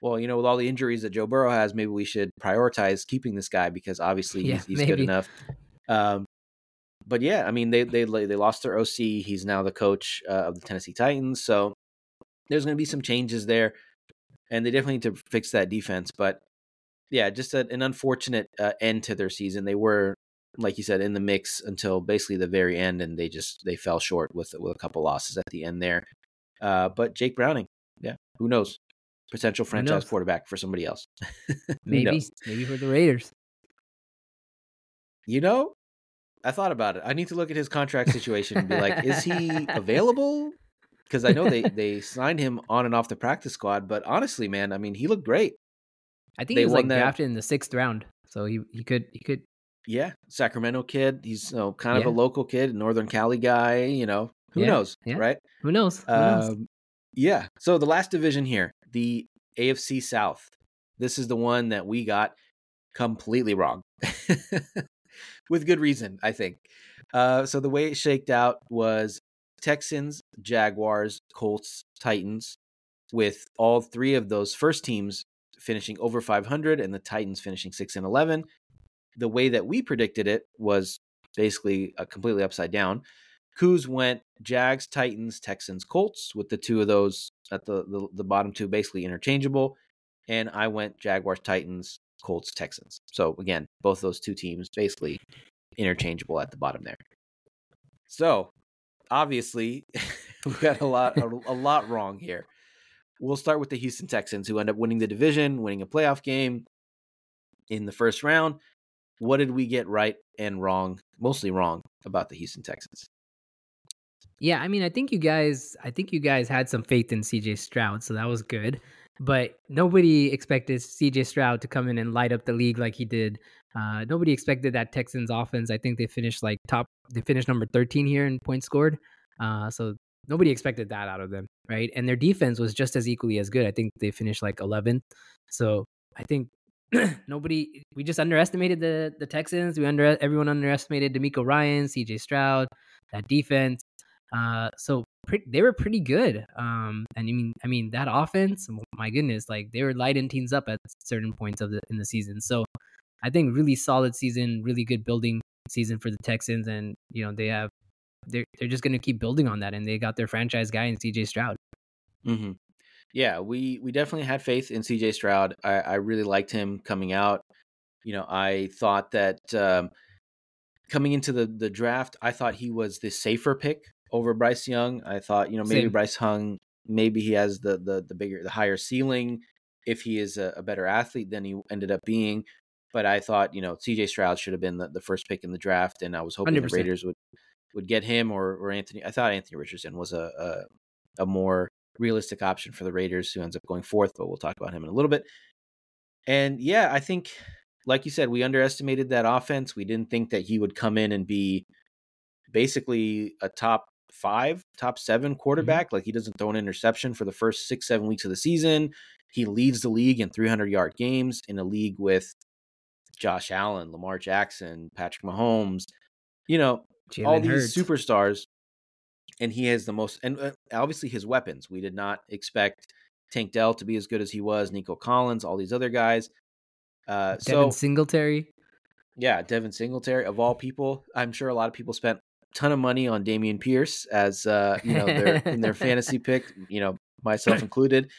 well, you know, with all the injuries that Joe Burrow has, maybe we should prioritize keeping this guy because obviously yeah, he's, he's good enough. Um, but yeah, I mean they they they lost their OC. He's now the coach uh, of the Tennessee Titans. So there's going to be some changes there, and they definitely need to fix that defense. But yeah, just a, an unfortunate uh, end to their season. They were, like you said, in the mix until basically the very end, and they just they fell short with with a couple losses at the end there. Uh, but Jake Browning, yeah, who knows? Potential franchise quarterback for somebody else. maybe, maybe for the Raiders. You know, I thought about it. I need to look at his contract situation and be like, is he available? Because I know they they signed him on and off the practice squad, but honestly, man, I mean, he looked great. I think they he was like that... drafted in the sixth round, so he he could he could. Yeah, Sacramento kid. He's you know, kind of yeah. a local kid, Northern Cali guy. You know, who yeah, knows, yeah. right? Who knows? Who knows? Um, yeah. So the last division here, the AFC South. This is the one that we got completely wrong. with good reason, I think. Uh, so the way it shaked out was Texans, Jaguars, Colts, Titans, with all three of those first teams finishing over 500 and the Titans finishing 6 and 11. The way that we predicted it was basically uh, completely upside down. Kuz went Jags, Titans, Texans, Colts, with the two of those at the, the, the bottom two basically interchangeable. And I went Jaguars, Titans, Colts, Texans. So again, both those two teams basically interchangeable at the bottom there. So obviously, we got a lot a, a lot wrong here. We'll start with the Houston Texans, who end up winning the division, winning a playoff game in the first round. What did we get right and wrong? Mostly wrong about the Houston Texans. Yeah, I mean, I think you guys, I think you guys had some faith in CJ Stroud, so that was good. But nobody expected CJ Stroud to come in and light up the league like he did. Uh, nobody expected that Texans offense. I think they finished like top. They finished number thirteen here in points scored. Uh, so nobody expected that out of them, right? And their defense was just as equally as good. I think they finished like 11th. So I think nobody. We just underestimated the the Texans. We under everyone underestimated DeMeco Ryan, C.J. Stroud, that defense. Uh, so pre- they were pretty good. Um, and I mean, I mean that offense. My goodness, like they were lighting teams up at certain points of the in the season. So I think really solid season, really good building season for the Texans, and you know they have they're they're just going to keep building on that, and they got their franchise guy in C.J. Stroud. Mm-hmm. Yeah, we we definitely had faith in C.J. Stroud. I, I really liked him coming out. You know, I thought that um, coming into the the draft, I thought he was the safer pick over Bryce Young. I thought, you know, maybe Same. Bryce Young, maybe he has the the the bigger, the higher ceiling if he is a, a better athlete than he ended up being. But I thought, you know, C.J. Stroud should have been the, the first pick in the draft, and I was hoping 100%. the Raiders would would get him or or Anthony. I thought Anthony Richardson was a, a, a more realistic option for the Raiders, who ends up going fourth. But we'll talk about him in a little bit. And yeah, I think, like you said, we underestimated that offense. We didn't think that he would come in and be basically a top five, top seven mm-hmm. quarterback. Mm-hmm. Like he doesn't throw an interception for the first six, seven weeks of the season. He leads the league in 300 yard games in a league with Josh Allen, Lamar Jackson, Patrick Mahomes. You know, Jalen all these Hurts. superstars, and he has the most, and uh, obviously his weapons. We did not expect Tank Dell to be as good as he was, Nico Collins, all these other guys. Uh, Devin so, Singletary. Yeah, Devin Singletary of all people. I'm sure a lot of people spent ton of money on Dameon Pierce as uh, you know their, in their fantasy pick. You know, myself included.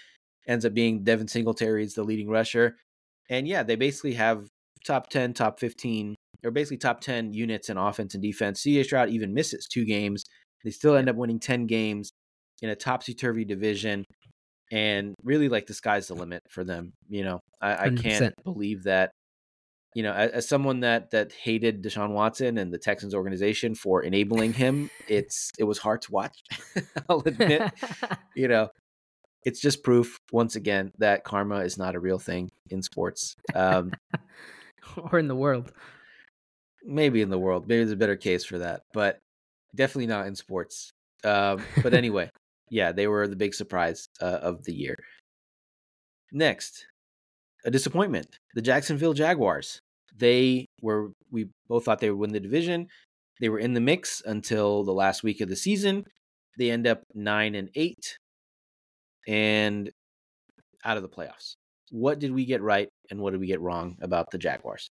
Ends up being Devin Singletary is the leading rusher, and yeah, they basically have top ten, top fifteen they're basically top 10 units in offense and defense. CJ Stroud even misses two games. They still end up winning 10 games in a topsy turvy division. And really, like, the sky's the limit for them. You know, I, I can't believe that. You know, as, as, someone that that hated Deshaun Watson and the Texans organization for enabling him, it's it was hard to watch. I'll admit. you know, it's just proof once again that karma is not a real thing in sports um, or in the world maybe in the world. Maybe there's a better case for that, but definitely not in sports. Um, but anyway, yeah, they were the big surprise uh, of the year. Next, a disappointment: the Jacksonville Jaguars. They were. We both thought they would win the division. They were in the mix until the last week of the season. They end up nine and eight, and out of the playoffs. What did we get right, and what did we get wrong about the Jaguars?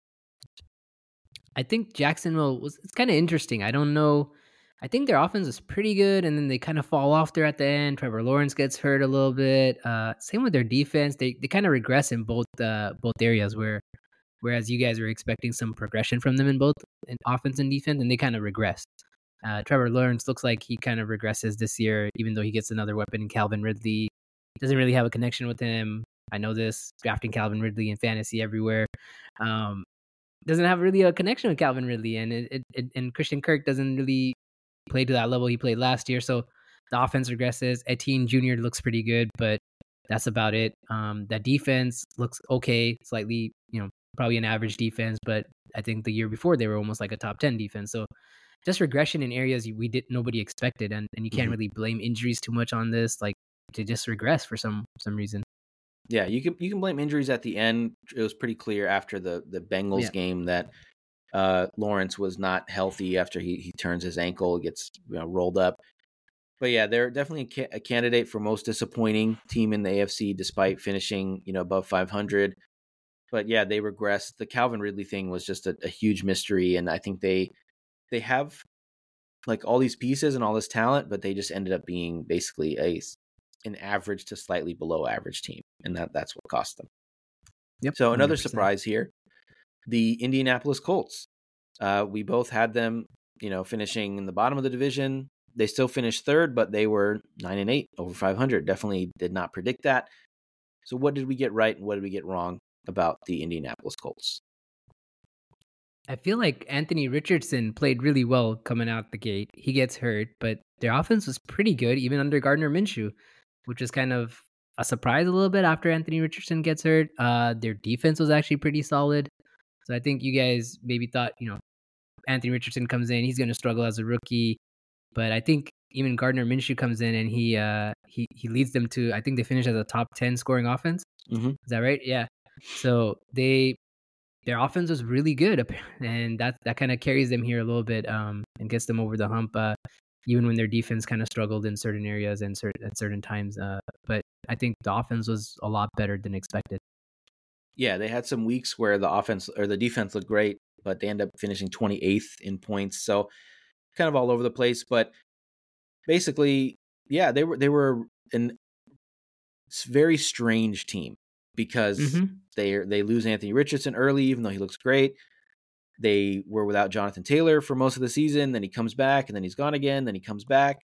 I think Jacksonville was it's kind of interesting. I don't know. I think their offense is pretty good, and then they kind of fall off there at the end. Trevor Lawrence gets hurt a little bit. Uh, same with their defense; they they kind of regress in both uh, both areas. Where whereas you guys were expecting some progression from them in both in offense and defense, and they kind of regress. Uh, Trevor Lawrence looks like he kind of regresses this year, even though he gets another weapon in Calvin Ridley. Doesn't really have a connection with him. I know this drafting Calvin Ridley in fantasy everywhere. Um, doesn't have really a connection with Calvin Ridley, and it, it, and Christian Kirk doesn't really play to that level he played last year. So the offense regresses. Etienne Jr. looks pretty good, but that's about it. Um, that defense looks okay, slightly, you know, probably an average defense, but I think the year before they were almost like a top ten defense. So just regression in areas we did nobody expected, and and you can't mm-hmm. really blame injuries too much on this. Like to just regress for some some reason. Yeah, you can you can blame injuries at the end. It was pretty clear after the the Bengals yeah. game that uh, Lawrence was not healthy after he he turns his ankle, gets you know, rolled up. But yeah, they're definitely a, ca- a, candidate for most disappointing team in the AFC, despite finishing you know above 500. But yeah, they regressed. The Calvin Ridley thing was just a, a huge mystery, and I think they they have like all these pieces and all this talent, but they just ended up being basically a an average to slightly below average team, and that that's what cost them. Yep. So another 100%. surprise here, the Indianapolis Colts. Uh, we both had them, you know, finishing in the bottom of the division. They still finished third, but they were nine and eight over 500. Definitely did not predict that. So what did we get right and what did we get wrong about the Indianapolis Colts? I feel like Anthony Richardson played really well coming out the gate. He gets hurt, but their offense was pretty good even under Gardner Minshew, which is kind of a surprise a little bit after Anthony Richardson gets hurt. Uh, their defense was actually pretty solid. So I think you guys maybe thought, you know, Anthony Richardson comes in, he's going to struggle as a rookie, but I think even Gardner Minshew comes in and he uh he he leads them to I think they finish as a top 10 scoring offense. Mhm. Is that right? Yeah. So they their offense was really good and that that kind of carries them here a little bit um and gets them over the hump uh even when their defense kind of struggled in certain areas and certain at certain times uh but I think the offense was a lot better than expected. Yeah, they had some weeks where the offense or the defense looked great, but they end up finishing 28th in points. So kind of all over the place, but basically, yeah, they were they were an very strange team because Mhm. they they lose Anthony Richardson early, even though he looks great. They were without Jonathan Taylor for most of the season. Then he comes back, and then he's gone again. Then he comes back.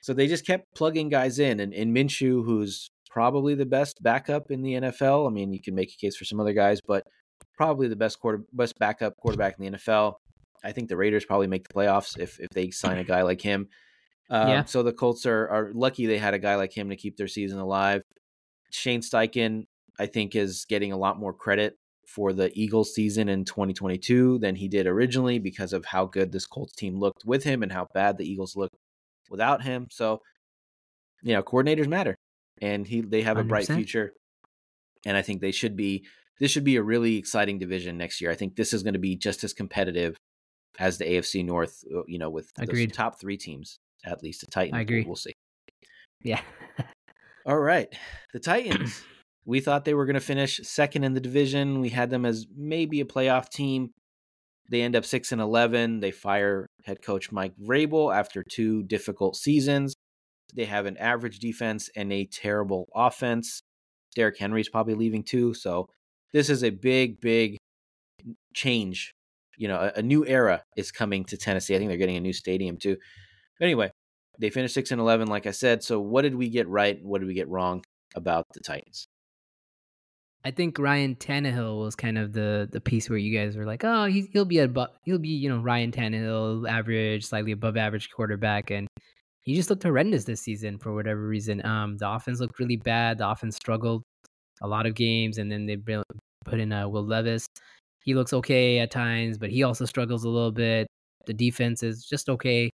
So they just kept plugging guys in, and, and Minshew, who's probably the best backup in the NFL. I mean, you can make a case for some other guys, but probably the best quarter, best backup quarterback in the NFL. I think the Raiders probably make the playoffs if if they sign a guy like him. Um, Yeah. So the Colts are are lucky they had a guy like him to keep their season alive. Shane Steichen, I think, is getting a lot more credit for the Eagles season in 2022 than he did originally because of how good this Colts team looked with him and how bad the Eagles looked without him. So, you know, coordinators matter, and he they have a bright future, and I think they should be. This should be a really exciting division next year. I think this is going to be just as competitive as the AFC North. uh, You know, with the top three teams at least. The Titans, I agree. We'll see. Yeah. All right. The Titans. We thought they were going to finish second in the division. We had them as maybe a playoff team. They end up 6 and 11. They fire head coach Mike Vrabel after two difficult seasons. They have an average defense and a terrible offense. Derrick Henry's probably leaving too, so this is a big big change. You know, a, a new era is coming to Tennessee. I think they're getting a new stadium too. But anyway, they finished 6 and 11 like I said. So what did we get right? What did we get wrong about the Titans? I think Ryan Tannehill was kind of the the piece where you guys were like, oh, he, he'll be a he'll be you know Ryan Tannehill, average, slightly above average quarterback, and he just looked horrendous this season for whatever reason. Um, the offense looked really bad. The offense struggled a lot of games, and then they put in uh, Will Levis. He looks okay at times, but he also struggles a little bit. The defense is just okay.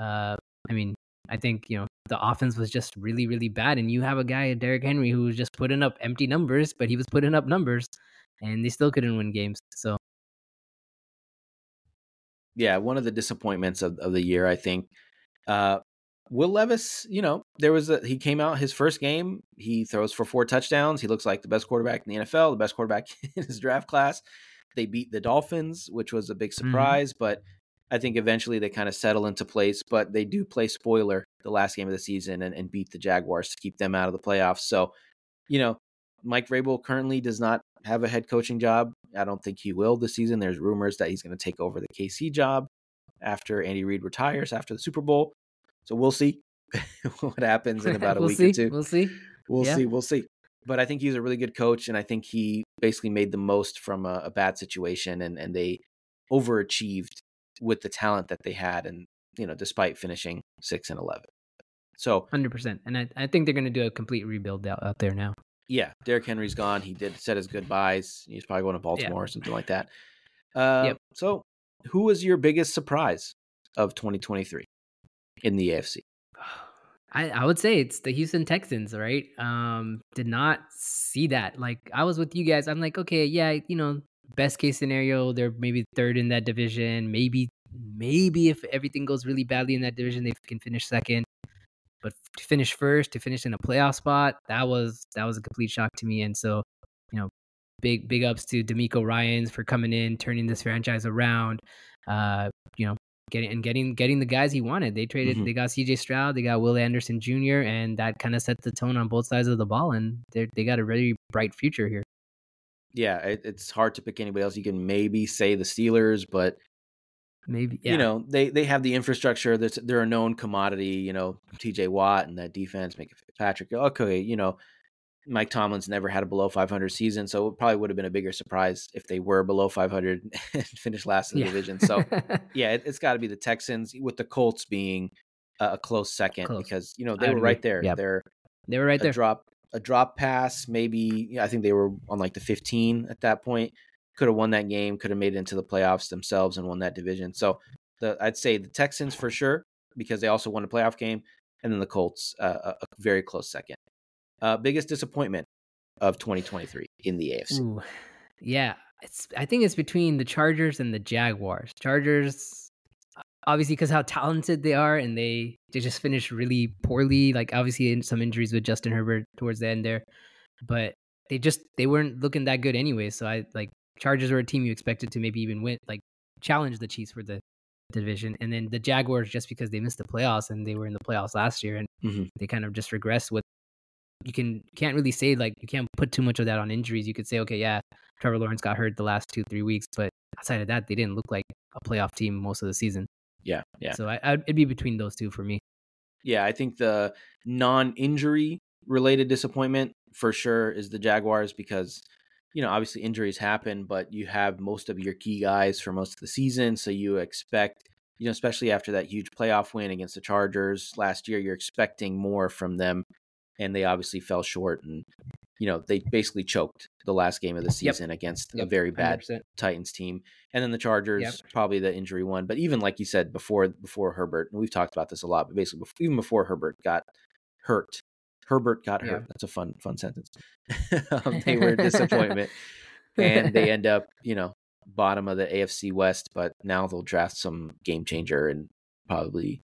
Uh, I mean, I think you know the offense was just really, really bad, and you have a guy, Derrick Henry, who was just putting up empty numbers, but he was putting up numbers, and they still couldn't win games. So Yeah, one of the disappointments of, of the year, I think. Uh, Will Levis, you know, there was a, he came out his first game. He throws for four touchdowns. He looks like the best quarterback in the NFL, the best quarterback in his draft class. They beat the Dolphins, which was a big surprise, but I think eventually they kind of settle into place. But they do play spoiler the last game of the season and, and beat the Jaguars to keep them out of the playoffs. So, you know, Mike Vrabel currently does not have a head coaching job. I don't think he will this season. There's rumors that he's going to take over the KC job after Andy Reid retires after the Super Bowl. So we'll see what happens in about a we'll week see. or two. We'll see. We'll Yeah. see. We'll see. But I think he's a really good coach, and I think he basically made the most from a, a bad situation, and and they overachieved with the talent that they had, and you know, despite finishing six and eleven. So Hundred percent, and I, I think they're gonna do a complete rebuild out, out there now. yeah, Derrick Henry's gone. He did said his goodbyes. He's probably going to Baltimore or something like that. Uh, Yep. So, who was your biggest surprise of 2023 in the AFC? I, I would say it's the Houston Texans, right? Um, did not see that. Like I was with you guys. I'm like, okay, yeah, you know, best case scenario, they're maybe third in that division. Maybe, maybe if everything goes really badly in that division, they can finish second. But to finish first, to finish in a playoff spot, that was that was a complete shock to me. And so, you know, big big ups to DeMeco Ryans for coming in, turning this franchise around. Uh, you know, getting and getting getting the guys he wanted. They traded. Mhm. They got C.J. Stroud. They got Will Anderson Jr. And that kind of set the tone on both sides of the ball. And they they got a really bright future here. Yeah, it, it's hard to pick anybody else. You can maybe say the Steelers, but Maybe yeah. you know they they have the infrastructure. That's they're a known commodity. You know, T.J. Watt and that defense, Minkah Fitzpatrick. Okay, you know, Mike Tomlin's never had a below 500 season, so it probably would have been a bigger surprise if they were below 500 and finished last in the yeah. division. So yeah, it, it's got to be the Texans with the Colts being a, a close second Close. because you know they would were right there. Yep. They're they were right there. drop a drop pass, maybe yeah, I think they were on like the 15 at that point. Could have won that game, could have made it into the playoffs themselves and won that division. So the I'd say the Texans for sure because they also won a playoff game, and then the Colts uh, a, a very close second. Uh, biggest disappointment of 2023 in the AFC. Ooh, yeah. It's I think it's between the Chargers and the Jaguars. Chargers, obviously, because how talented they are, and they they just finished really poorly. Like obviously, in some injuries with Justin Herbert towards the end there, but they just they weren't looking that good anyway. So I like Chargers were a team you expected to maybe even win, like challenge the Chiefs for the division, and then the Jaguars just because they missed the playoffs and they were in the playoffs last year, and Mhm. they kind of just regressed with you can can't really say like you can't put too much of that on injuries. You could say, okay, yeah, Trevor Lawrence got hurt the last two three weeks, but outside of that, they didn't look like a playoff team most of the season. Yeah, yeah. So I, I'd, it'd be between those two for me. Yeah, I think the non-injury related disappointment for sure is the Jaguars because you know obviously injuries happen, but you have most of your key guys for most of the season, so you expect you know especially after that huge playoff win against the Chargers last year, you're expecting more from them, and they obviously fell short and you know they basically choked the last game of the Yep. season against a very bad 100%. Titans team, and then the Chargers probably the injury one. But even like you said before, before Herbert, and we've talked about this a lot, but basically bef- even before Herbert got hurt, Herbert got hurt. That's a fun fun sentence. Um, they were a disappointment, and they end up you know bottom of the AFC West. But now they'll draft some game changer and probably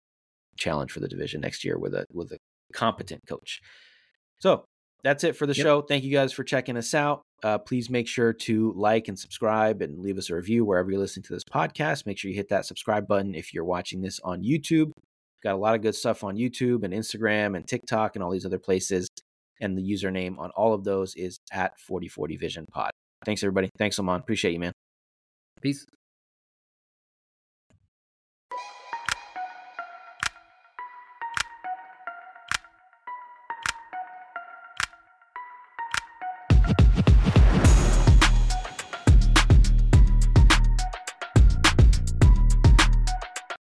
challenge for the division next year with a with a competent coach. So that's it for the Yep. show. Thank you guys for checking us out. Uh, please make sure to like and subscribe and leave us a review wherever you're listening to this podcast. Make sure you hit that subscribe button if you're watching this on YouTube. Got a lot of good stuff on YouTube and Instagram and TikTok and all these other places. And the username on all of those is at 4040 Vision Pod. Thanks, everybody. Thanks, Aman. Appreciate you, man. Peace.